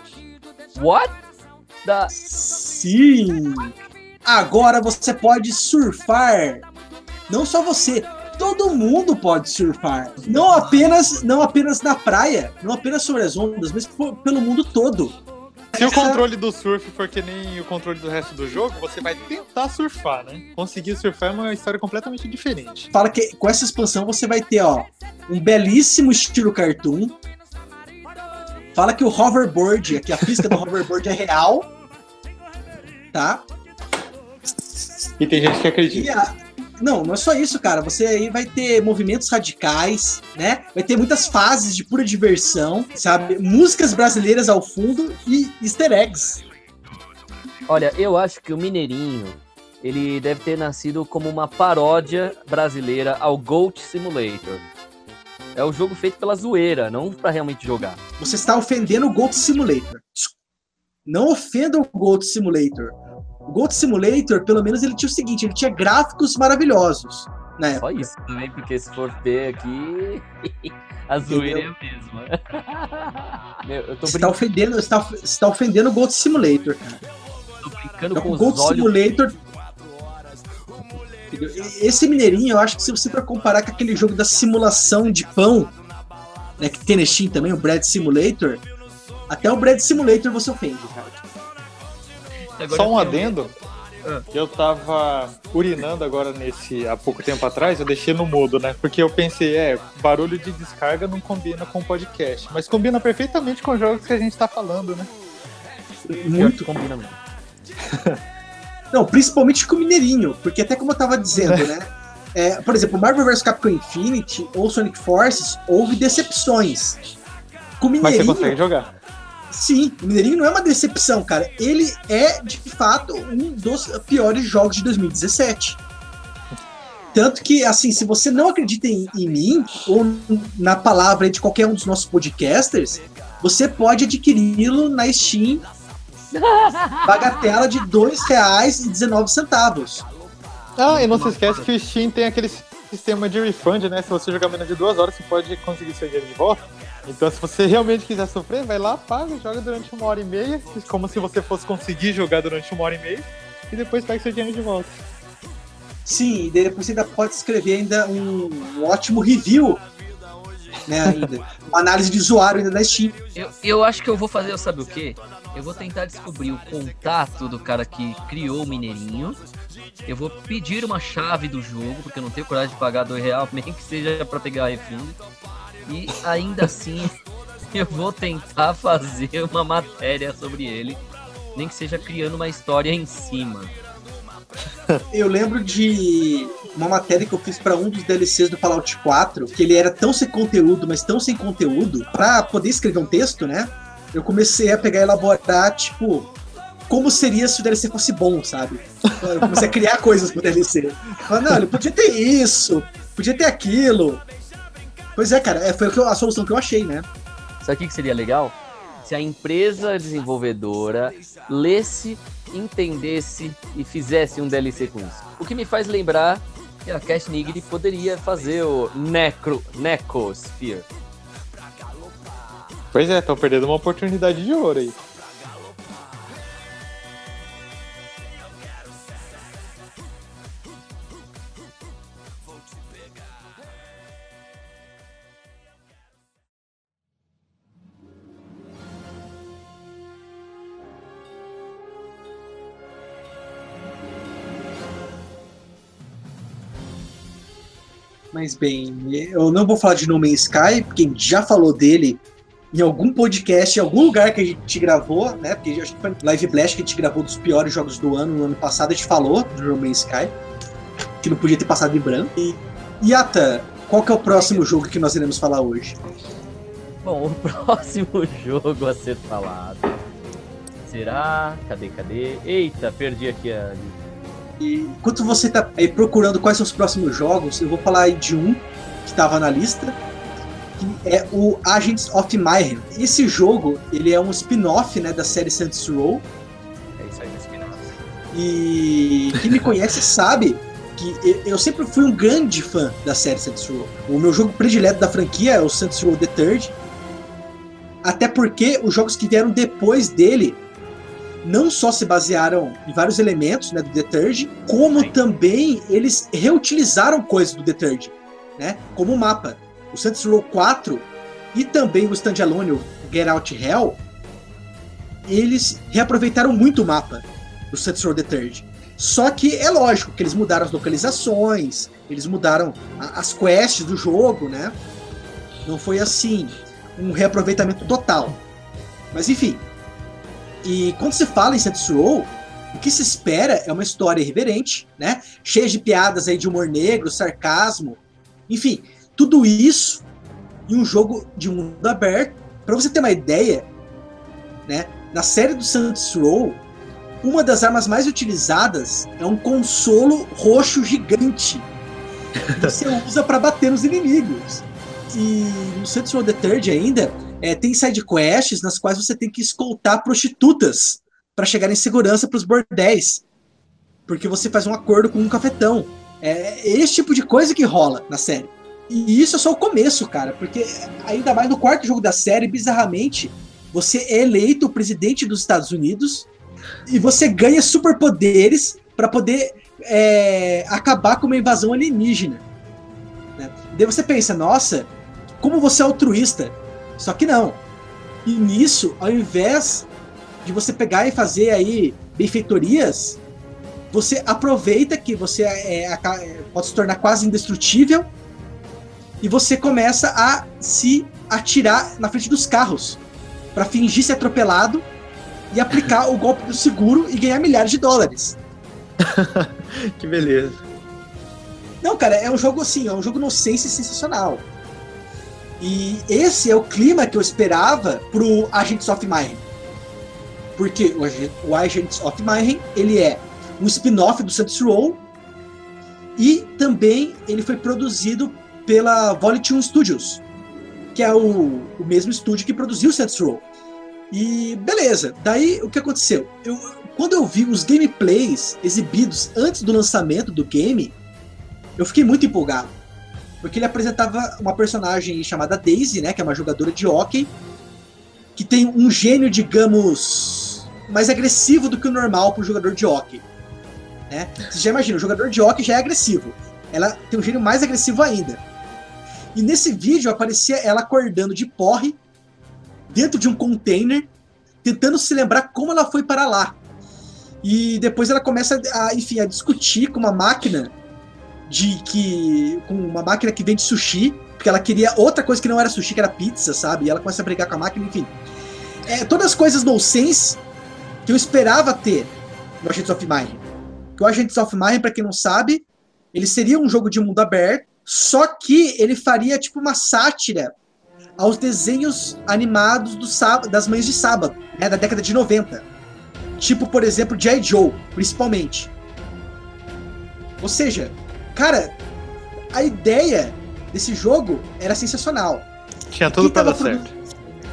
What? Da... Sim! Agora você pode surfar. Não só você, todo mundo pode surfar. Não apenas, não apenas na praia, não apenas sobre as ondas, mas pelo mundo todo. Se o controle do surf for que nem o controle do resto do jogo, você vai tentar surfar, né? Conseguir surfar é uma história completamente diferente. Fala que com essa expansão você vai ter, ó, um belíssimo estilo cartoon. Fala que o hoverboard, que a física do hoverboard é real. Tá? E tem gente que acredita. a- Não, não é só isso, cara. Você aí vai ter movimentos radicais, né? Vai ter muitas fases de pura diversão, sabe? Músicas brasileiras ao fundo e easter eggs. Olha, eu acho que o Mineirinho, ele deve ter nascido como uma paródia brasileira ao Goat Simulator. É o jogo feito pela zoeira, não pra realmente jogar. Você está ofendendo o Goat Simulator. Não ofenda o Goat Simulator. O Goat Simulator, pelo menos, ele tinha o seguinte: ele tinha gráficos maravilhosos. Né? Só isso também, porque se for ver aqui, <laughs> a zoeira é a mesma. <laughs> Meu, eu tô Você está ofendendo, você tá, você está ofendendo o Goat Simulator, cara. brincando com O os Goat olhos. Entendeu? Esse mineirinho, eu acho que se você for comparar com aquele jogo da simulação de pão, né, que tem na Steam também, o Bread Simulator, até o Bread Simulator você ofende, cara. Só um adendo. Eu tava urinando agora nesse há pouco tempo atrás, eu deixei no mudo, né? Porque eu pensei, é, barulho de descarga não combina com podcast, mas combina perfeitamente com os jogos que a gente tá falando, né? Muito. Combina mesmo. <laughs> Não, principalmente com o Mineirinho, porque até como eu tava dizendo, né? é, por exemplo, Marvel vs Capcom Infinity ou Sonic Forces houve decepções. Com o Mas você Mineirinho, consegue jogar. Sim, o Mineirinho não é uma decepção, cara. Ele é, de fato, um dos piores jogos de 2017. Tanto que, assim, se você não acredita em, em mim, ou na palavra de qualquer um dos nossos podcasters, você pode adquiri-lo na Steam, bagatela de R$ 2,19. Ah, e não se esquece que o Steam tem aquele sistema de refund, né? Se você jogar menos de duas horas, você pode conseguir seu dinheiro de volta. Então, se você realmente quiser sofrer, vai lá, paga, joga durante uma hora e meia, como se você fosse conseguir jogar durante uma hora e meia, e depois pega seu dinheiro de volta. Sim, e depois você ainda pode escrever ainda um, um ótimo review, né, ainda. Uma análise de usuário ainda da Steam. Eu, eu acho que eu vou fazer, sabe o quê? Eu vou tentar descobrir o contato do cara que criou o Mineirinho. Eu vou pedir uma chave do jogo, porque eu não tenho coragem de pagar dois reais, <laughs> nem que seja pra pegar refund. E ainda assim, <laughs> eu vou tentar fazer uma matéria sobre ele, nem que seja criando uma história em cima. Eu lembro de uma matéria que eu fiz para um dos DLCs do Fallout 4, que ele era tão sem conteúdo, mas tão sem conteúdo, para poder escrever um texto, né? Eu comecei a pegar e elaborar, tipo, como seria se o DLC fosse bom, sabe? Eu comecei a criar <laughs> coisas pro DLC. Falei, não, ele podia ter isso, podia ter aquilo. Pois é, cara, é, foi a solução que eu achei, né? Sabe o que que seria legal? Se a empresa desenvolvedora lesse, entendesse e fizesse um DLC com isso. O que me faz lembrar que a Cash Nigri poderia fazer o Necro, Necosphere. Pois é, estão perdendo uma oportunidade de ouro aí. Mas bem, eu não vou falar de No Man's Sky, porque já falou dele em algum podcast, em algum lugar que a gente gravou, né? Porque acho que foi Live Blast que a gente gravou dos piores jogos do ano. No ano passado a gente falou de No Man's Sky, que não podia ter passado em branco. E, Yata, qual que é o próximo jogo que nós iremos falar hoje? Bom, o <laughs> próximo jogo a ser falado será. Cadê, cadê? Eita, perdi aqui a. E enquanto você tá aí procurando quais são os próximos jogos, eu vou falar aí de um que estava na lista, que é o Agents of Mayhem. Esse jogo, ele é um spin-off, né, da série Saints Row, É isso aí, spin-off. e quem me conhece sabe que eu- sempre fui um grande fã da série Saints Row. O meu jogo predileto da franquia é o Saints Row The Third, até porque os jogos que vieram depois dele não só se basearam em vários elementos né, do The Third, como Sim. também eles reutilizaram coisas do The Third, né? Como o mapa. O Saints Row 4 e também o Standalone, Get Out Hell, eles reaproveitaram muito o mapa do Saints Row The Third. Só que é lógico que eles mudaram as localizações, eles mudaram a- as quests do jogo, né? Não foi assim um reaproveitamento total. Mas enfim. E quando se fala em Saints Row, o que se espera é uma história irreverente, né? Cheia de piadas aí de humor negro, sarcasmo, enfim, tudo isso em um jogo de mundo aberto. Para você ter uma ideia, né? Na série do Saints Row, uma das armas mais utilizadas é um consolo roxo gigante. que Você <laughs> usa para bater nos inimigos. E no Saints Row The Third ainda é, tem side quests nas quais você tem que escoltar prostitutas para chegar em segurança para os bordéis. Porque você faz um acordo com um cafetão. É esse tipo de coisa que rola na série. E isso é só o começo, cara, porque ainda mais no quarto jogo da série, bizarramente, você é eleito o presidente dos Estados Unidos e você ganha superpoderes para poder é, acabar com uma invasão alienígena. Né? Daí você pensa, nossa, como você é altruísta. Só que não. E nisso, ao invés de você pegar e fazer aí benfeitorias, você aproveita que você é, aca- é, pode se tornar quase indestrutível e você começa a se atirar na frente dos carros para fingir ser atropelado e aplicar o golpe do seguro e ganhar milhares de dólares. <laughs> Que beleza. Não, cara, é um jogo assim, é um jogo inocência e sensacional. E esse é o clima que eu esperava pro Agents of Mayhem. Porque o Agents of Mayhem, ele é um spin-off do Saints Row e também ele foi produzido pela Volition Studios, que é o, o mesmo estúdio que produziu Saints Row. E beleza, daí o que aconteceu? Eu, quando eu vi os gameplays exibidos antes do lançamento do game, eu fiquei muito empolgado. Porque ele apresentava uma personagem chamada Daisy, né, que é uma jogadora de hockey, que tem um gênio, digamos, mais agressivo do que o normal para um jogador de hockey. Né? Você já imagina, o jogador de hockey já é agressivo. Ela tem um gênio mais agressivo ainda. E nesse vídeo aparecia ela acordando de porre dentro de um container, tentando se lembrar como ela foi para lá. E depois ela começa a, enfim, a discutir com uma máquina de que com uma máquina que vende sushi, porque ela queria outra coisa que não era sushi, que era pizza, sabe? E ela começa a brigar com a máquina, enfim. É, todas as coisas nonsense que eu esperava ter no Agents of Mayhem. Que o Agents of Mayhem, pra quem não sabe, ele seria um jogo de mundo aberto, só que ele faria tipo uma sátira aos desenhos animados do sábado, das mães de sábado, né, da década de 90. Tipo, por exemplo, G.I. Joe, principalmente. Ou seja, cara, a ideia desse jogo era sensacional. Tinha tudo pra dar produ- certo.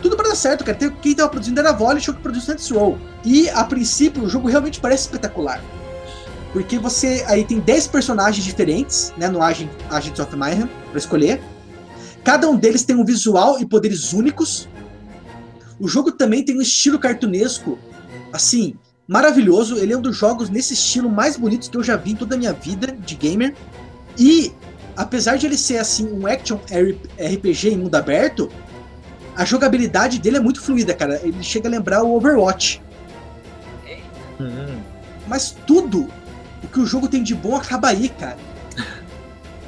Tudo pra dar certo, cara. Quem tava produzindo era a Volition que produziu Saints Row. E, a princípio, o jogo realmente parece espetacular. Porque você aí tem 10 personagens diferentes, né, no Agent, Agents of Mayhem, pra escolher. Cada um deles tem um visual e poderes únicos. O jogo também tem um estilo cartunesco, assim, maravilhoso. Ele é um dos jogos nesse estilo mais bonitos que eu já vi em toda a minha vida de gamer. E, apesar de ele ser, assim, um action RPG em mundo aberto, a jogabilidade dele é muito fluida, cara. Ele chega a lembrar o Overwatch. Hum, Mas tudo o que o jogo tem de bom acaba aí, cara.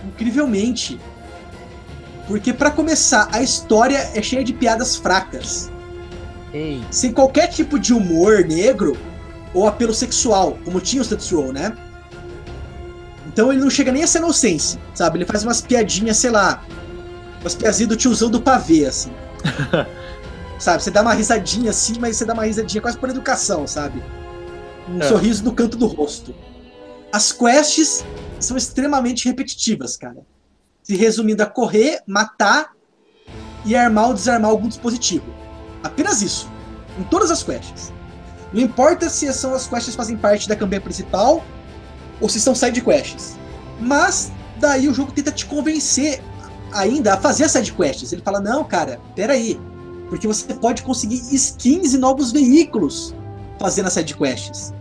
Incrivelmente. Porque pra começar, a história é cheia de piadas fracas, Ei, sem qualquer tipo de humor negro ou apelo sexual, como tinha o Row, né? Então ele não chega nem a ser inocência, sabe? Ele faz umas piadinhas, sei lá, umas piadinhas do tiozão do pavê, assim. <laughs> sabe? Você dá uma risadinha assim, mas você dá uma risadinha quase por educação, sabe? Um É. sorriso no canto do rosto. As quests são extremamente repetitivas, cara. Se resumindo a correr, matar e armar ou desarmar algum dispositivo. Apenas isso. Em todas as quests. Não importa se são as quests que fazem parte da campanha principal ou se são side quests. Mas daí o jogo tenta te convencer ainda a fazer as side quests. Ele fala: "Não, cara, peraí, porque você pode conseguir skins e novos veículos fazendo as side quests".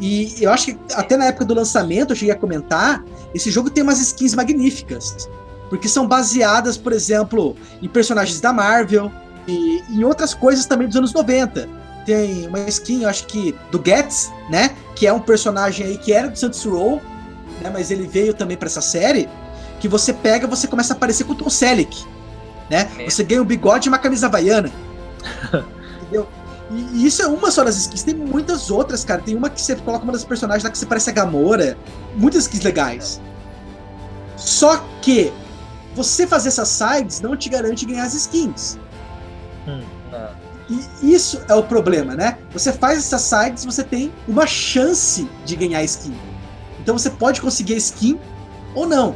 E eu acho que até na época do lançamento eu cheguei a comentar, esse jogo tem umas skins magníficas, porque são baseadas, por exemplo, em personagens da Marvel e em outras coisas também dos anos 90 tem uma skin, eu acho que do Gats, né? Que é um personagem aí que era do Saints Row, né? Mas ele veio também pra essa série. Que você pega, você começa a aparecer com o Tom Selleck, né? Você ganha um bigode e uma camisa havaiana. <laughs> entendeu? E, e isso é uma só das skins. Tem muitas outras, cara. Tem uma que você coloca uma das personagens lá que você parece a Gamora. Muitas skins legais. Só que você fazer essas sides não te garante ganhar as skins. não. E isso é o problema, né? Você faz essas sides, você tem uma chance de ganhar skin. Então você pode conseguir a skin ou não.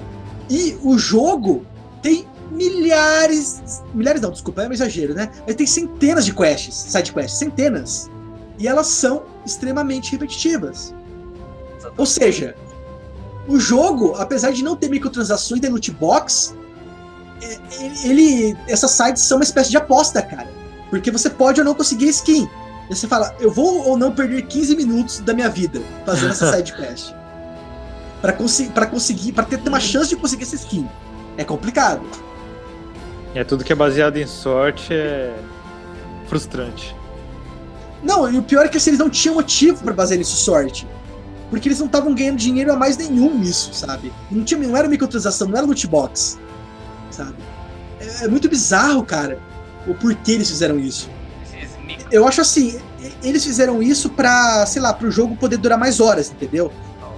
E o jogo tem milhares. Milhares não, desculpa, é um exagero, né? Ele tem centenas de quests, side quests, centenas. E elas são extremamente repetitivas. Ou seja, o jogo, apesar de não ter microtransações de loot box, é- ele, essas sites são uma espécie de aposta, cara. Porque você pode ou não conseguir skin. E você fala, eu vou ou não perder 15 minutos da minha vida fazendo essa side quest. <laughs> Pra, consi pra conseguir, pra ter, ter uma chance de conseguir essa skin. É complicado. É tudo que é baseado em sorte é frustrante. Não, e o pior é que assim, eles não tinham motivo pra basear nisso sorte. Porque eles não estavam ganhando dinheiro a mais nenhum nisso, sabe? Não, tinha, não era microtransação, não era loot box. Sabe? É, é muito bizarro, cara, o porquê eles fizeram isso. Eu acho assim, eles fizeram isso pra, sei lá, pro jogo poder durar mais horas, entendeu?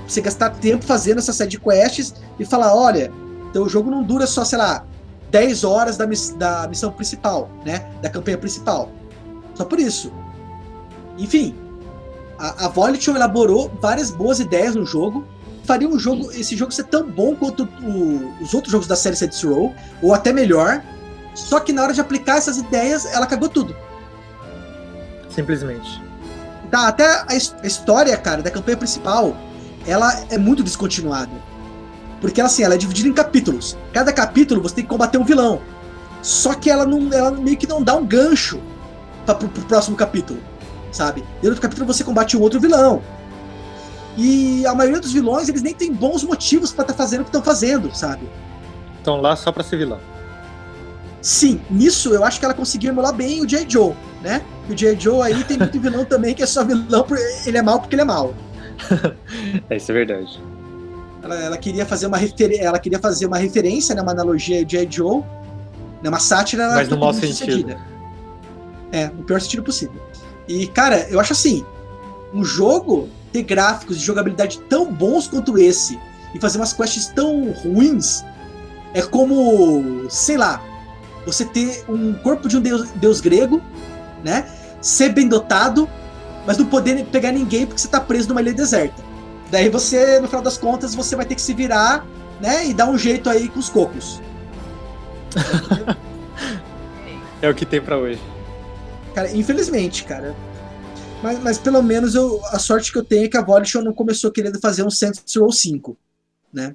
Você gastar tempo fazendo essas side quests e falar, olha, então o jogo não dura só, sei lá, 10 horas da, miss- da missão principal, né? Da campanha principal. Só por isso. Enfim, a, a Volition elaborou várias boas ideias no jogo. Faria um jogo, esse jogo ser tão bom quanto o- os outros jogos da série Saints Row, ou até melhor. Só que na hora de aplicar essas ideias, ela cagou tudo. Simplesmente. Tá, até a, a história, cara, da campanha principal, ela é muito descontinuada. Porque ela, assim, ela é dividida em capítulos. Cada capítulo você tem que combater um vilão. Só que ela, não, ela meio que não dá um gancho pra, pro, pro próximo capítulo, sabe? Dentro do capítulo você combate um outro vilão. E a maioria dos vilões, eles nem tem bons motivos pra estar fazendo o que estão fazendo, sabe? Estão lá só pra ser vilão. Sim, nisso eu acho que ela conseguiu emular bem o J. Joe, né? E o J. Joe aí tem muito vilão <laughs> também que é só vilão, ele é mal porque ele é mal. <laughs> É, isso é verdade. Ela, ela queria fazer uma refer... ela queria fazer uma referência, né, uma analogia ao J. Joe, né, uma sátira. Mas no mau sentido. sucedida. É, no pior sentido possível. E cara, eu acho assim, um jogo ter gráficos de jogabilidade tão bons quanto esse e fazer umas quests tão ruins é como, sei lá, você ter um corpo de um deus, deus grego, né? Ser bem dotado, mas não poder pegar ninguém porque você tá preso numa ilha deserta. Daí você, no final das contas, você vai ter que se virar, né? E dar um jeito aí com os cocos. É o que tem pra hoje. Cara, infelizmente, cara. Mas, mas pelo menos eu, a sorte que eu tenho é que a Volition não começou querendo fazer um Saints Row 5, né?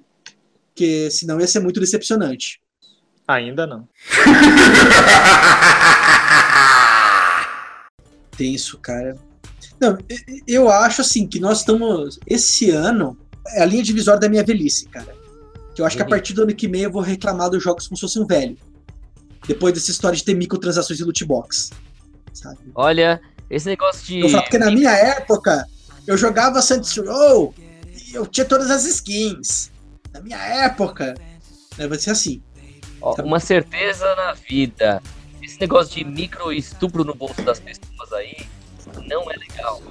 Porque senão ia ser muito decepcionante. Ainda não. Tenso, cara. Não, eu acho assim que nós estamos. Esse ano é a linha divisória da minha velhice, cara. Que eu acho que a Uhum. partir do ano que vem eu vou reclamar dos jogos como se fosse um velho. Depois dessa história de ter microtransações e loot box. Sabe? Olha, esse negócio de. Eu falo, porque na minha época eu jogava Saints Row e eu tinha todas as skins. Na minha época, né, vai ser assim. Ó, uma certeza na vida. Esse negócio de micro estupro no bolso das pessoas aí não é legal.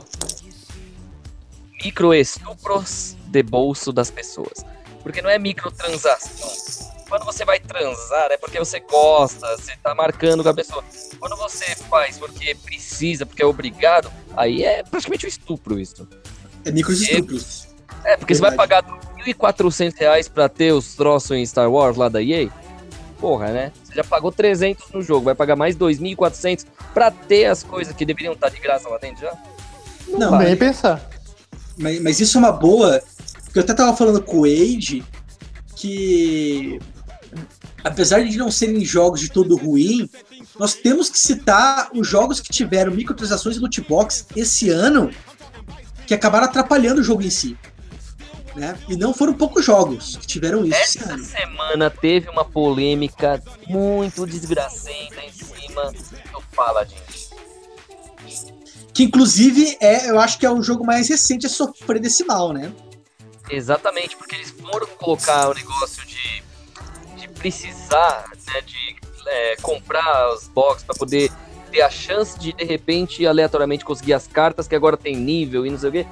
Micro estupros de bolso das pessoas. Porque não é microtransação. Quando você vai transar é porque você gosta, você tá marcando com a pessoa. Quando você faz porque precisa, porque é obrigado, aí é praticamente um estupro isso. É micros estupros. É, porque você vai Verdade. pagar 1.400 reais pra ter os troços em Star Wars lá da EA? Porra, né? Você já pagou 300 no jogo, vai pagar mais 2.400 pra ter as coisas que deveriam estar de graça lá dentro já? Não, vai. mas, Nem pensar. mas, mas isso é uma boa. Porque eu até tava falando com o Wade que. Apesar de não serem jogos de todo ruim, nós temos que citar os jogos que tiveram microtransações e loot box esse ano que acabaram atrapalhando o jogo em si. Né? E não foram poucos jogos que tiveram isso Essa semana teve uma polêmica muito desgracenta em cima do Paladin. Que inclusive é, eu acho que é o jogo mais recente a sofrer desse mal, né? Exatamente, porque eles foram colocar o negócio de, de precisar, né, de é, comprar os box para poder ter a chance de, de repente, aleatoriamente conseguir as cartas que agora tem nível e não sei o quê.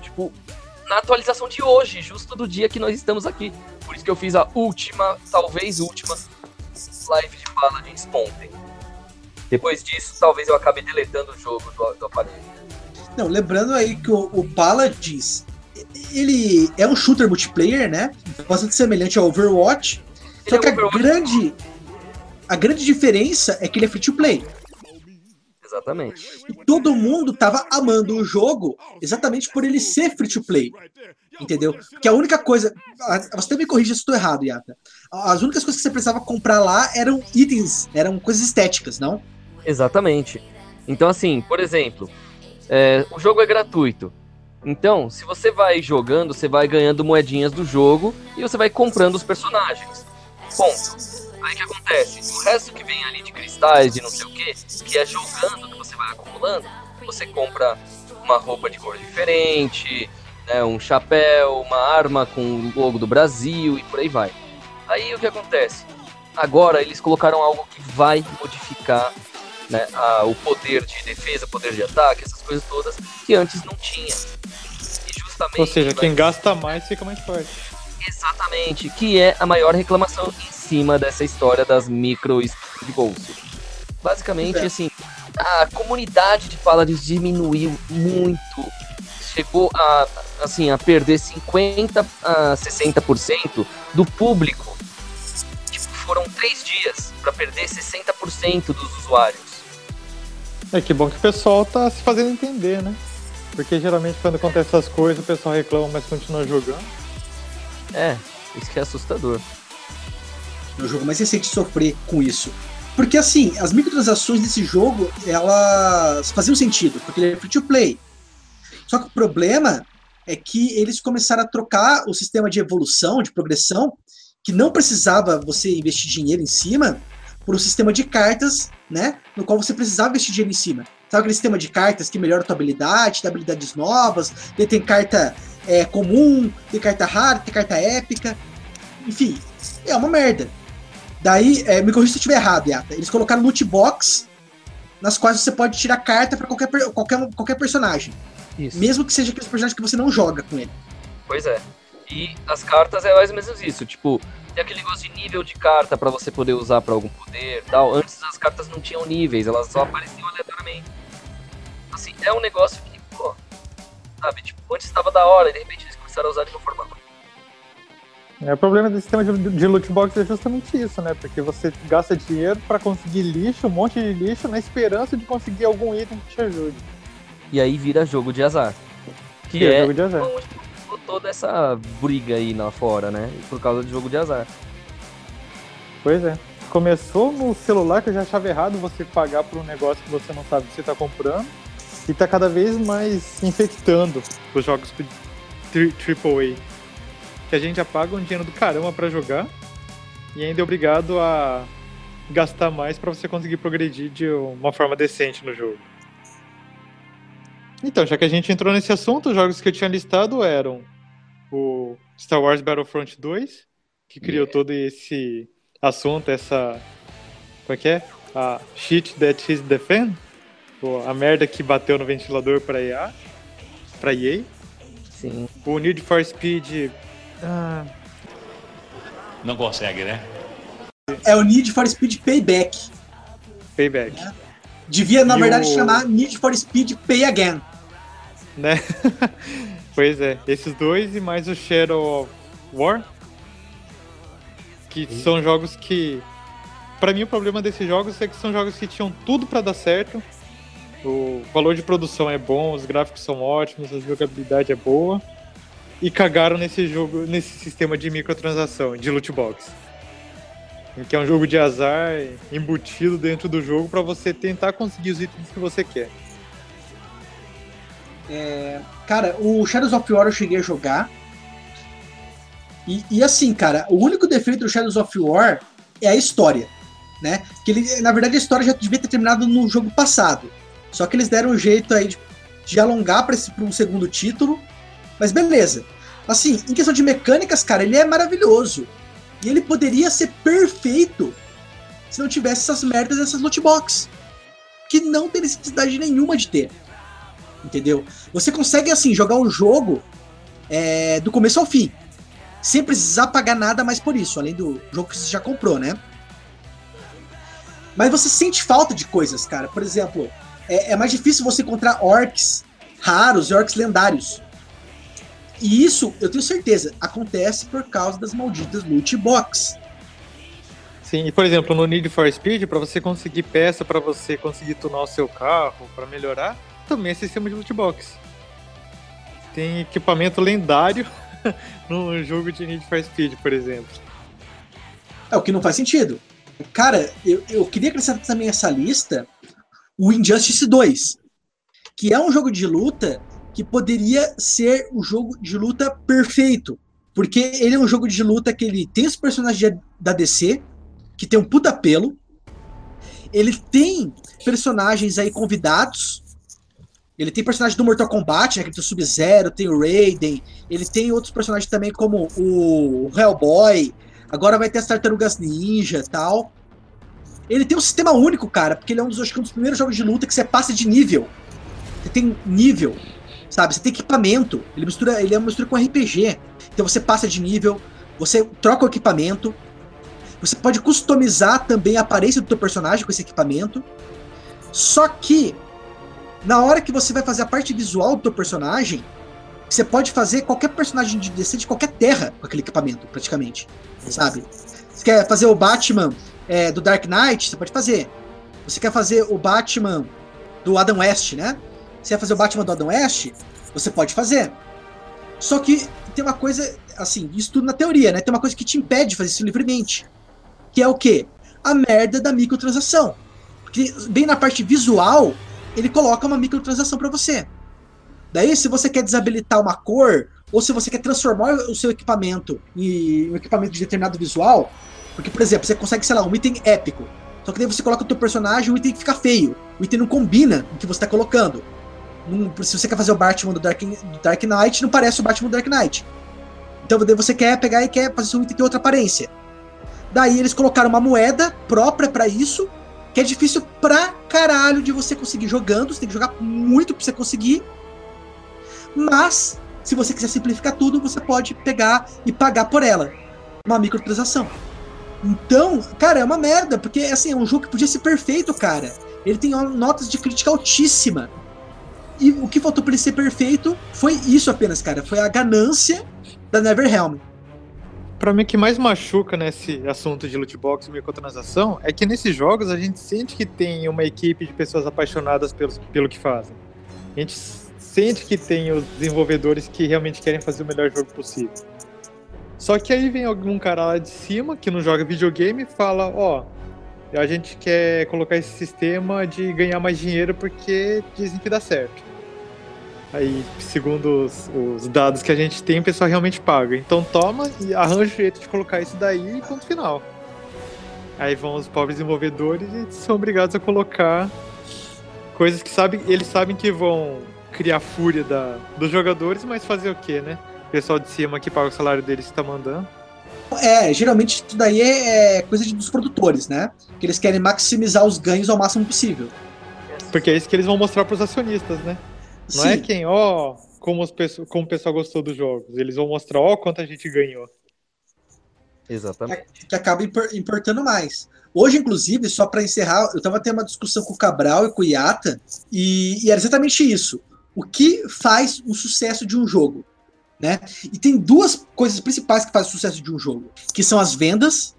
Tipo, na atualização de hoje, justo do dia que nós estamos aqui. Por isso que eu fiz a última, talvez última, live de Paladins ontem. Depois disso, talvez eu acabe deletando o jogo do, do aparelho. Não, lembrando aí que o, o Paladins, ele é um shooter multiplayer, né? Bastante semelhante ao Overwatch. Ele Só é que a Overwatch. grande, a grande diferença é que ele é free to play. Exatamente. E todo mundo tava amando o jogo exatamente por ele ser free to play. Entendeu? Que a única coisa. Você me corrija se estou errado, Yata. As únicas coisas que você precisava comprar lá eram itens, eram coisas estéticas, não? Exatamente. Então, assim, por exemplo, é, o jogo é gratuito. Então, se você vai jogando, você vai ganhando moedinhas do jogo e você vai comprando os personagens. Ponto. Aí o que acontece? O resto que vem ali de cristais e não sei o que, que é jogando que você vai acumulando, você compra uma roupa de cor diferente, né, um chapéu, uma arma com o logo do Brasil e por aí vai. Aí o que acontece? Agora eles colocaram algo que vai modificar né, a- o poder de defesa, poder de ataque, essas coisas todas que antes não tinha. E justamente Ou seja, vai- quem gasta mais fica mais forte. exatamente que é a maior reclamação em cima dessa história das micro de bolso. Basicamente, É. assim, a comunidade de Paladins diminuiu muito. Chegou a, assim, a perder 50 a 60% do público. Tipo, foram três dias para perder 60% dos usuários. É que bom que o pessoal tá se fazendo entender, né? Porque geralmente quando acontece essas coisas o pessoal reclama, mas continua jogando. É, isso que é assustador. É o jogo mais recente de sofrer com isso. Porque assim, as microtransações desse jogo, elas faziam sentido, porque ele é free to play. Só que o problema é que eles começaram a trocar o sistema de evolução, de progressão, que não precisava você investir dinheiro em cima, por um sistema de cartas, né? No qual você precisava investir dinheiro em cima. Sabe aquele sistema de cartas que melhora a tua habilidade, dá habilidades novas, tem carta é, comum, tem carta rara, tem carta épica. Enfim, é uma merda. Daí, é, me corrija se eu estiver errado, Yata. Eles colocaram loot box nas quais você pode tirar carta para qualquer, qualquer, qualquer personagem. Isso. Mesmo que seja aqueles personagens que você não joga com ele. Pois é. E as cartas é mais ou menos isso, tipo, tem aquele negócio de nível de carta pra você poder usar pra algum poder e tal. Antes as cartas não tinham níveis, elas só apareciam aleatoriamente. Assim, é um negócio que, pô, sabe, tipo, antes estava da hora e de repente eles começaram a usar de uma forma. É, o problema desse sistema de, de loot box é justamente isso, né? Porque você gasta dinheiro pra conseguir lixo, um monte de lixo, na esperança de conseguir algum item que te ajude. E aí vira jogo de azar. Que Que é é, jogo de azar. toda essa briga aí lá fora, né? Por causa de jogo de azar. Pois é. Começou no celular que eu já achava errado você pagar por um negócio que você não sabe que você tá comprando. E tá cada vez mais infectando os jogos AAA. Que a gente já paga um dinheiro do caramba pra jogar. E ainda é obrigado a gastar mais pra você conseguir progredir de uma forma decente no jogo. Então, já que a gente entrou nesse assunto, os jogos que eu tinha listado eram o Star Wars Battlefront 2, que criou todo esse assunto, essa. Como é que é? A shit that is the fan? A merda que bateu no ventilador pra EA. Pra EA. Sim. O Need for Speed. Ah, Não consegue, né? É o Need for Speed Payback. Payback. Devia, na E verdade, o- chamar Need for Speed Pay Again. Né? <laughs> pois é, esses dois e mais o Shadow of War. Que são jogos que. Pra mim, o problema desses jogos é que são jogos que tinham tudo pra dar certo. O valor de produção é bom, os gráficos são ótimos, a jogabilidade é boa. E cagaram nesse jogo, nesse sistema de microtransação, de loot box. Que é um jogo de azar embutido dentro do jogo pra você tentar conseguir os itens que você quer. Cara, o Shadows of War eu cheguei a jogar. E, e assim, cara, o único defeito do Shadows of War é a história, né? Que ele, na verdade, a história já devia ter terminado no jogo passado. Só que eles deram um jeito aí de, de alongar para um segundo título. Mas beleza. Assim, em questão de mecânicas, cara, ele é maravilhoso. E ele poderia ser perfeito se não tivesse essas merdas dessas loot box. Que não tem necessidade nenhuma de ter. Entendeu? Você consegue, assim, jogar o jogo é, do começo ao fim. Sem precisar pagar nada mais por isso, além do jogo que você já comprou, né? Mas você sente falta de coisas, cara. Por exemplo, é, é mais difícil você encontrar orcs raros e orcs lendários. E isso, eu tenho certeza, acontece por causa das malditas loot box. Sim, e por exemplo, no Need for Speed, para você conseguir peça, para você conseguir tunar o seu carro, para melhorar, também é sistema de loot box. Tem equipamento lendário <laughs> no jogo de Need for Speed, por exemplo. É o que não faz sentido. Cara, eu, eu queria acrescentar também essa lista o Injustice 2, que é um jogo de luta que poderia ser o jogo de luta perfeito. Porque ele é um jogo de luta que ele tem os personagens da DC, que tem um puta pelo. Ele tem personagens aí convidados. Ele tem personagens do Mortal Kombat, né? Que tem o Sub-Zero, tem o Raiden. Ele tem outros personagens também, como o Hellboy. Agora vai ter as Tartarugas Ninja tal. Ele tem um sistema único, cara, porque ele é um dos, acho que um dos primeiros jogos de luta que você passa de nível. Você tem nível, sabe? Você tem equipamento. Ele mistura, ele é uma mistura com RPG. Então você passa de nível, você troca o equipamento. Você pode customizar também a aparência do teu personagem com esse equipamento. Só que, na hora que você vai fazer a parte visual do teu personagem, você pode fazer qualquer personagem de DC de qualquer terra com aquele equipamento, praticamente. Sabe? Você quer fazer o Batman é, do Dark Knight, você pode fazer. Você quer fazer o Batman do Adam West, né? Você quer fazer o Batman do Adam West, você pode fazer. Só que tem uma coisa, assim, isso tudo na teoria, né? Tem uma coisa que te impede de fazer isso livremente. Que é o quê? A merda da microtransação. Porque bem na parte visual, ele coloca uma microtransação para você. Daí, se você quer desabilitar uma cor, ou se você quer transformar o seu equipamento em um equipamento de determinado visual, porque, por exemplo, você consegue, sei lá, um item épico. Só que daí você coloca o teu personagem, o item fica feio. O item não combina com o que você está colocando. Se você quer fazer o Batman do Dark, do Dark Knight, não parece o Batman do Dark Knight. Então você quer pegar e quer fazer um item ter outra aparência. Daí eles colocaram uma moeda própria pra isso, que é difícil pra caralho de você conseguir jogando. Você tem que jogar muito pra você conseguir. Mas, se você quiser simplificar tudo, você pode pegar e pagar por ela. Uma microtransação. Então, cara, é uma merda, porque assim, é um jogo que podia ser perfeito, cara. Ele tem notas de crítica altíssima. E o que faltou pra ele ser perfeito foi isso apenas, cara. Foi a ganância da Neverhelm. Pra mim, o que mais machuca nesse assunto de loot box e microtransação é que nesses jogos a gente sente que tem uma equipe de pessoas apaixonadas pelo, pelo que fazem. A gente sente que tem os desenvolvedores que realmente querem fazer o melhor jogo possível. Só que aí vem algum cara lá de cima que não joga videogame e fala: Ó, a gente quer colocar esse sistema de ganhar mais dinheiro porque dizem que dá certo. Aí, segundo os, os dados que a gente tem, o pessoal realmente paga. Então toma e arranja o jeito de colocar isso daí e ponto final. Aí vão os pobres desenvolvedores e são obrigados a colocar coisas que sabem, eles sabem que vão criar fúria da, dos jogadores, mas fazer o quê, né? O pessoal de cima que paga o salário deles está mandando. É, geralmente tudo daí é, é coisa de- dos produtores, né? Que eles querem maximizar os ganhos ao máximo possível. Porque é isso que eles vão mostrar pros acionistas, né? Não é Sim. quem, ó, como, os como o pessoal gostou dos jogos. Eles vão mostrar, ó, quanto a gente ganhou. Exatamente. que acaba impor- importando mais. Hoje, inclusive, só para encerrar, eu tava tendo uma discussão com o Cabral e com o Iata, e, e era exatamente isso. O que faz o sucesso de um jogo? Né? E tem duas coisas principais que fazem o sucesso de um jogo, que são as vendas,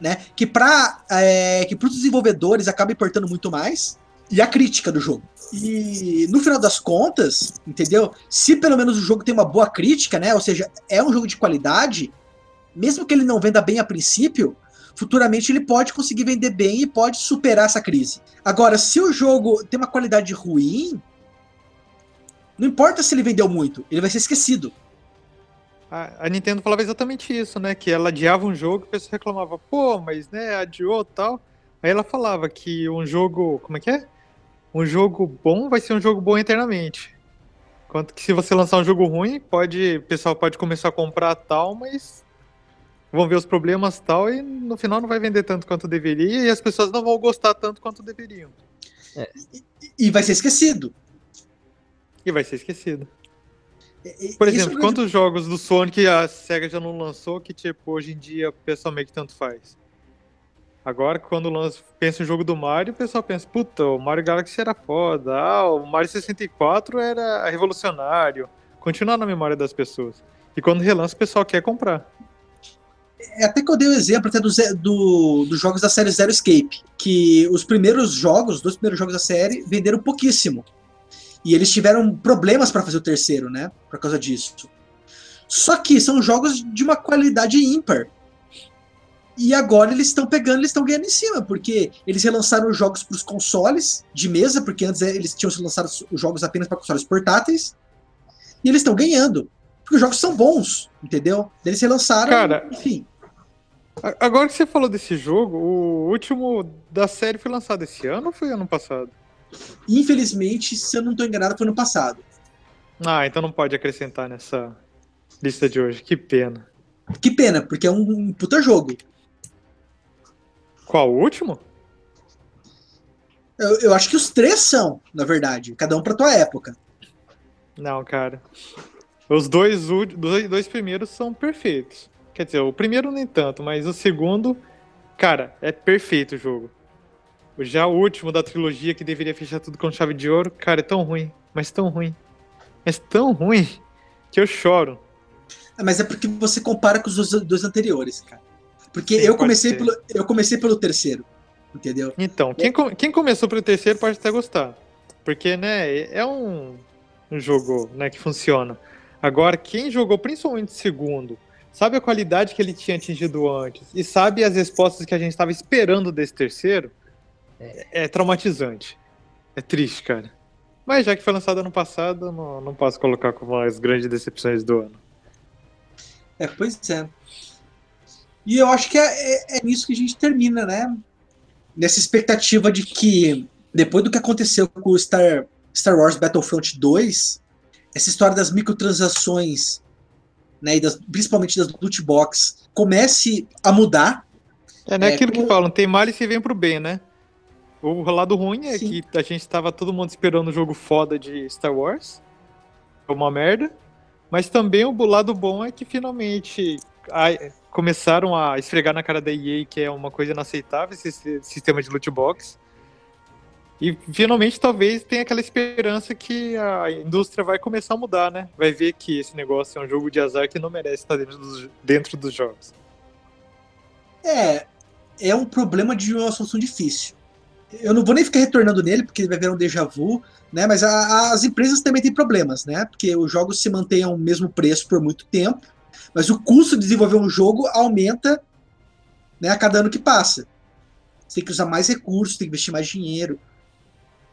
né? Que para é, que os desenvolvedores acaba importando muito mais, e a crítica do jogo. E no final das contas, entendeu? Se pelo menos o jogo tem uma boa crítica, né? Ou seja, é um jogo de qualidade, mesmo que ele não venda bem a princípio, futuramente ele pode conseguir vender bem e pode superar essa crise. Agora, se o jogo tem uma qualidade ruim, não importa se ele vendeu muito, ele vai ser esquecido. A, a Nintendo falava exatamente isso, né? Que ela adiava um jogo e o pessoal reclamava, pô, mas né, adiou tal. Aí ela falava que um jogo. Como é que é? Um jogo bom vai ser um jogo bom eternamente. Enquanto que se você lançar um jogo ruim, pode. O pessoal pode começar a comprar tal, mas vão ver os problemas tal, e no final não vai vender tanto quanto deveria, e as pessoas não vão gostar tanto quanto deveriam. E vai ser esquecido. E vai ser esquecido. E- Por isso exemplo, é uma quantos jogos do Sonic a SEGA já não lançou que, tipo, hoje em dia o pessoal meio que tanto faz? Agora, quando lança, pensa em jogo do Mario, o pessoal pensa, puta, o Mario Galaxy era foda, ah, o Mario 64 era revolucionário. Continua na memória das pessoas. E quando relança, o pessoal quer comprar. É até que eu dei o exemplo até do, do- dos jogos da série Zero Escape, que os primeiros jogos, os dois primeiros jogos da série, venderam pouquíssimo. E eles tiveram problemas para fazer o terceiro, né? Por causa disso. Só que são jogos de uma qualidade ímpar. E agora eles estão pegando, eles estão ganhando em cima, porque eles relançaram os jogos para os consoles de mesa, porque antes eh, eles tinham lançado os jogos apenas para consoles portáteis. E eles estão ganhando. Porque os jogos são bons, entendeu? Eles relançaram, Cara, enfim. Agora que você falou desse jogo, o último da série foi lançado esse ano ou foi ano passado? Infelizmente, se eu não estou enganado, foi no passado. Ah, então não pode acrescentar nessa lista de hoje. Que pena. Que pena, porque é um, um puta jogo. Qual o último? Eu, eu acho que os três são, na verdade, cada um pra tua época. Não, cara. Os dois, dois, dois primeiros são perfeitos. Quer dizer, o primeiro nem tanto, mas o segundo, cara, é perfeito o jogo. Já o último da trilogia que deveria fechar tudo com chave de ouro, cara, é tão ruim, mas tão ruim, mas tão ruim que eu choro. Ah, Mas é porque você compara com os dois, anteriores, cara. Porque Sim, eu comecei, ser. pelo, eu comecei pelo terceiro. Entendeu? Então, quem, quem começou pelo terceiro pode até gostar. Porque, né, é um, um jogo né, que funciona. Agora, quem jogou principalmente o segundo, sabe a qualidade que ele tinha atingido antes e sabe as respostas que a gente estava esperando desse terceiro, é, é traumatizante. É triste, cara. Mas já que foi lançado ano passado, não, não posso colocar como as grandes decepções do ano. É, pois é. E eu acho que é, é, é nisso que a gente termina, né? Nessa expectativa de que, depois do que aconteceu com o Star, Star Wars Battlefront 2, essa história das microtransações, né, e das, principalmente das loot box, comece a mudar. É, né, É, aquilo que como- falam, tem mal e se vem pro bem, né? O lado ruim é Sim. que a gente tava todo mundo esperando um jogo foda de Star Wars. É uma merda. Mas também o lado bom é que finalmente a- começaram a esfregar na cara da EA que é uma coisa inaceitável esse si- sistema de loot box. E finalmente talvez tenha aquela esperança que a indústria vai começar a mudar, né? Vai ver que esse negócio é um jogo de azar que não merece estar dentro dos, dentro dos jogos. É, é um problema de uma solução difícil. Eu não vou nem ficar retornando nele, porque vai virar um déjà vu, né? Mas a- as empresas também têm problemas, né? Porque os jogos se mantêm ao mesmo preço por muito tempo, mas o custo de desenvolver um jogo aumenta né, a cada ano que passa. Você tem que usar mais recursos, tem que investir mais dinheiro.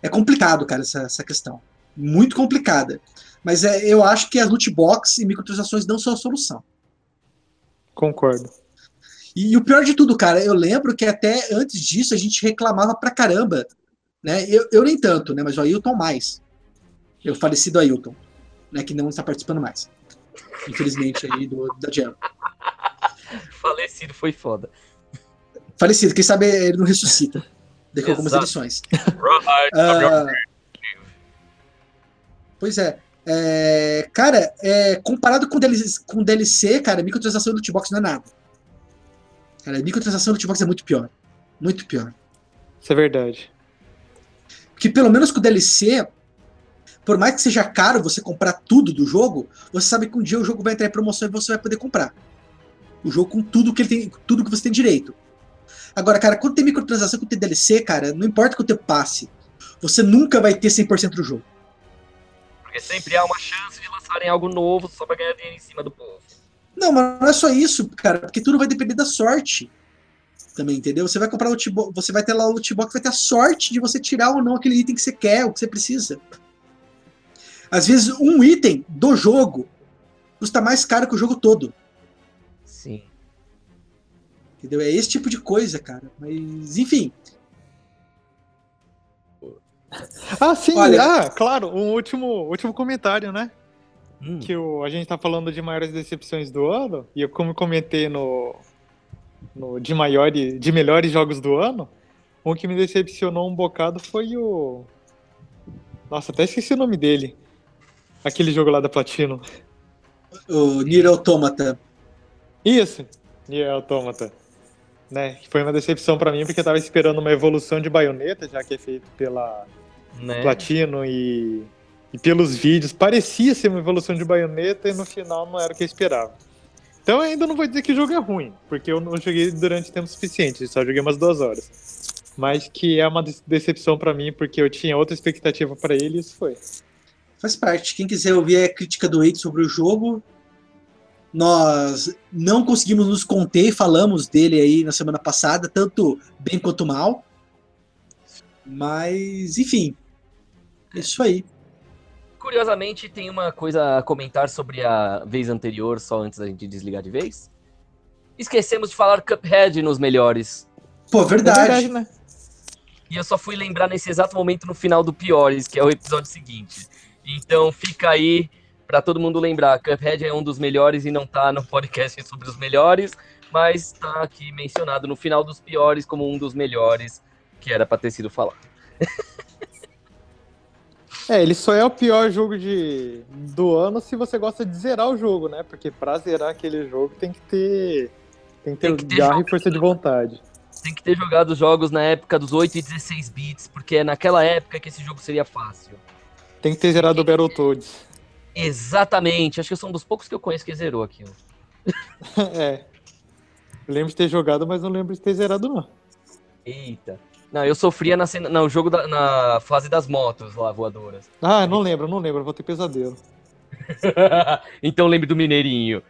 É complicado, cara, essa, essa questão. Muito complicada. Mas é, eu acho que as loot box e microtransações não são a solução. Concordo. E, o pior de tudo, cara, eu lembro que até antes disso a gente reclamava pra caramba. Né? Eu, eu nem tanto, né? Mas o Ailton mais. Eu falecido Ailton, né? Que não está participando mais. Infelizmente aí do, da Jam. Falecido foi foda. Falecido, quem sabe ele não ressuscita. Daqui a algumas edições. Ah, pois é. É, cara, é, comparado com DLC, com DLC, cara, microtransação do lootbox não é nada. Cara, microtransação do lootbox é muito pior. Muito pior. Isso é verdade. Porque pelo menos com o DLC, por mais que seja caro você comprar tudo do jogo, você sabe que um dia o jogo vai entrar em promoção e você vai poder comprar. O jogo com tudo que ele tem, tudo que você tem direito. Agora, cara, quando tem microtransação, quando tem DLC, cara, não importa quanto tempo passe, você nunca vai ter 100% do jogo. Porque sempre há uma chance de lançarem algo novo só pra ganhar dinheiro em cima do povo. Não, mas não é só isso, cara, porque tudo vai depender da sorte. Também, entendeu? Você vai comprar loot box, você vai ter lá o loot box, vai ter a sorte de você tirar ou não aquele item que você quer, o que você precisa. Às vezes, um item do jogo custa mais caro que o jogo todo. Sim. Entendeu? É esse tipo de coisa, cara. Mas, enfim. Ah, sim, Olha- ah, claro, um último, último comentário, né? Hum. Que o, a gente tá falando de maiores decepções do ano, e eu como comentei no, no de maiores, de melhores jogos do ano, um que me decepcionou um bocado foi o. Nossa, até esqueci o nome dele. Aquele jogo lá da Platino. O Nier Automata. Isso, Nier Automata. Né? Que foi uma decepção pra mim, porque eu tava esperando uma evolução de baioneta, já que é feito pela, Né? Platino e, e pelos vídeos parecia ser uma evolução de baioneta e no final não era o que eu esperava. Então eu ainda não vou dizer que o jogo é ruim, porque eu não joguei durante tempo suficiente, só joguei umas duas horas. Mas que é uma de- decepção pra mim, porque eu tinha outra expectativa pra ele e isso foi. Faz parte. Quem quiser ouvir a crítica do Eito sobre o jogo, nós não conseguimos nos conter, falamos dele aí na semana passada, tanto bem quanto mal. Mas, enfim. É isso aí. Curiosamente, tem uma coisa a comentar sobre a vez anterior, só antes da gente desligar de vez. Esquecemos de falar Cuphead nos melhores. Pô, É verdade. verdade, né? E eu só fui lembrar nesse exato momento no final do Piores, que é o episódio seguinte. Então fica aí pra todo mundo lembrar. Cuphead é um dos melhores e não tá no podcast sobre os melhores, mas tá aqui mencionado no final dos piores como um dos melhores, que era pra ter sido falado. <laughs> É, ele só é o pior jogo de, do ano se você gosta de zerar o jogo, né? Porque pra zerar aquele jogo tem que ter, tem que ter, Tem que ter garra e força de vontade. tem que ter jogado os jogos na época dos 8 e 16 bits, porque é naquela época que esse jogo seria fácil. Tem que ter gerado o Battletoads. Exatamente, acho que eu sou um dos poucos que eu conheço que zerou aquilo. <laughs> é. Lembro de ter jogado, mas não lembro de ter zerado, não. Eita. Não, eu sofria na, cena, no jogo da, na fase das motos lá, voadoras. Ah, não lembro, não lembro, vou ter pesadelo. <laughs> então lembre do Mineirinho.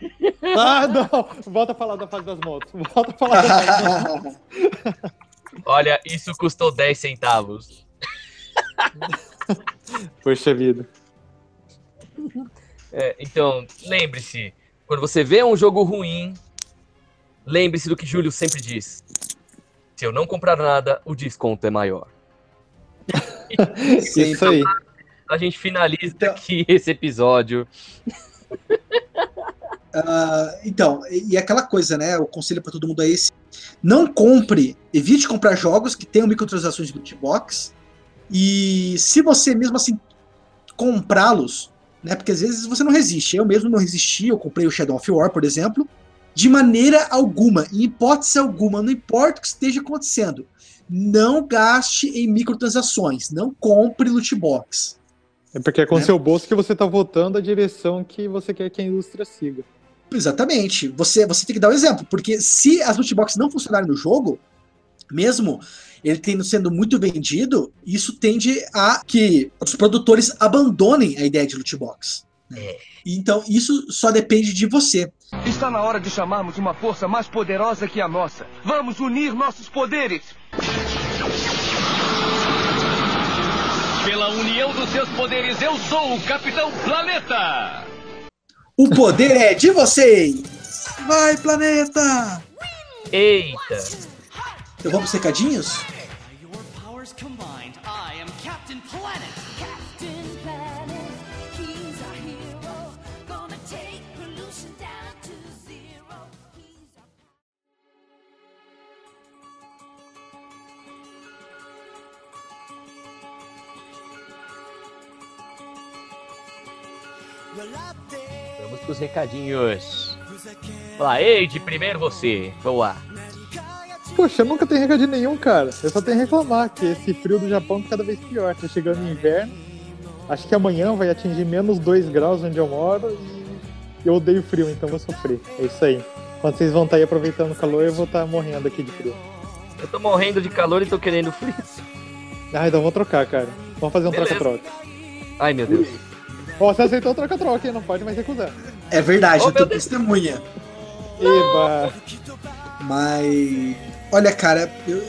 <laughs> Ah, não! Volta a falar da fase das motos. Volta a falar da fase das motos. Olha, isso custou 10 centavos. <laughs> Poxa vida. É, então, lembre-se, quando você vê um jogo ruim, lembre-se do que Júlio sempre diz. Se eu não comprar nada, o desconto é maior. <laughs> Isso aí. A gente finaliza aqui <laughs> esse episódio. <laughs> Ah, então, e e aquela coisa, né? O conselho pra todo mundo é esse: não compre, evite comprar jogos que tenham microtransações de loot box. E se você mesmo assim comprá-los, né? Porque às vezes você não resiste. Eu mesmo não resisti, eu comprei o Shadow of War, por exemplo, de maneira alguma, em hipótese alguma, não importa o que esteja acontecendo. Não gaste em microtransações, não compre loot box. É porque é com Né? seu bolso que você tá votando a direção que você quer que a indústria siga. Exatamente. Você, você tem que dar um exemplo, porque se as loot boxes não funcionarem no jogo, mesmo ele tendo sendo muito vendido, isso tende a que os produtores abandonem a ideia de loot box. Né? Então, isso só depende de você. Está na hora de chamarmos uma força mais poderosa que a nossa. Vamos unir nossos poderes. Pela união dos seus poderes, eu sou o Capitão Planeta! O poder é de vocês! Vai, planeta! Eita! Eu vou pros recadinhos? Your powers combined, I am Captain Planet. Pros recadinhos. Fala, Eide, primeiro você. Vamos lá. Poxa, eu nunca tenho recadinho nenhum, cara. Eu só tenho a reclamar que esse frio do Japão tá cada vez pior. Tá chegando o inverno. Acho que amanhã vai atingir menos 2 graus onde eu moro e eu odeio frio, então vou sofrer. É isso aí. Quando vocês vão estar aí aproveitando o calor, eu vou estar morrendo aqui de frio. Eu tô morrendo de calor e tô querendo frio. Ah, então vamos trocar, cara. Vamos fazer um troca-troca. Ai, meu Deus. Ó, você aceitou o troca-troca? Não pode mais recusar. É verdade, Oh, eu tô testemunha. Eba! Mas. Olha, cara, eu,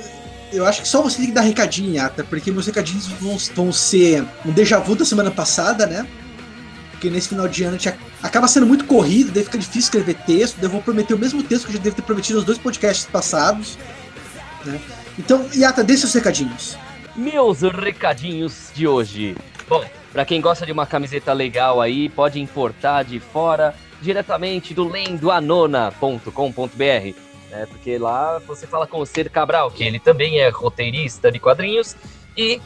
eu acho que só você tem que dar recadinho, Yata, porque meus recadinhos vão, vão ser um déjà vu da semana passada, né? Porque nesse final de ano a gente ac- acaba sendo muito corrido, daí fica difícil escrever texto, daí eu vou prometer o mesmo texto que eu já devo ter prometido nos dois podcasts passados. Né? Então, Yata, dê seus recadinhos. Meus recadinhos de hoje. Bom, pra quem gosta de uma camiseta legal aí, pode importar de fora diretamente do lendoanona.com.br. Né? Porque lá você fala com o Cid Cabral, que ele também é roteirista de quadrinhos e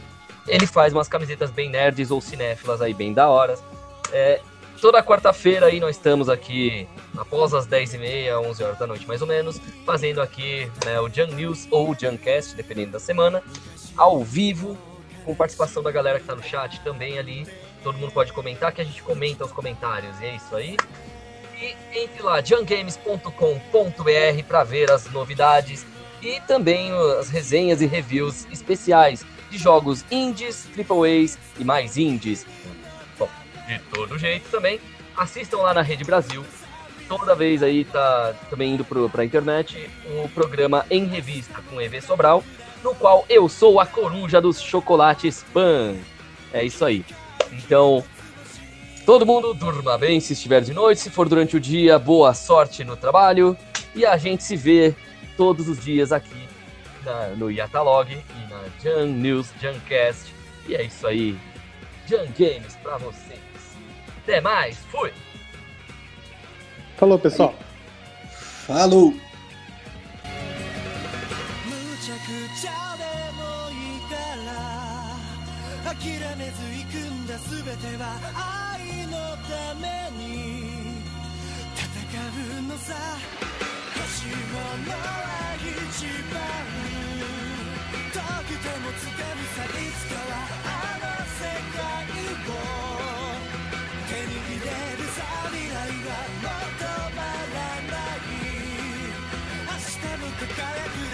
ele faz umas camisetas bem nerds ou cinéfilas aí bem da hora. É, toda quarta-feira aí nós estamos aqui após as 10h30, 11 horas da noite mais ou menos, fazendo aqui né, o Junk News ou o Junkcast, dependendo da semana, ao vivo, com participação da galera que tá no chat também ali. Todo mundo pode comentar, que a gente comenta os comentários, e é isso aí. E entre lá, jungames.com.br para ver as novidades e também as resenhas e reviews especiais de jogos indies, AAAs e mais indies. Bom, de todo jeito também, assistam lá na Rede Brasil. Toda vez aí tá também indo pro, pra internet o programa Em Revista com EV Sobral, no qual eu sou a coruja dos chocolates Pan. É isso aí. Então, todo mundo durma bem se estiver de noite, se for durante o dia, boa sorte no trabalho. E a gente se vê todos os dias aqui na- no Yatalog e na Jan News Jancast. E é isso aí. Jan Games pra vocês. Até mais, fui! Falou, pessoal. Falou! 諦めず行くんだ全ては愛のために戦うのさ。星をのは一番。遠くても掴むさいつかはあの世界を。手に入れるさ未来は求まらない。明日も輝く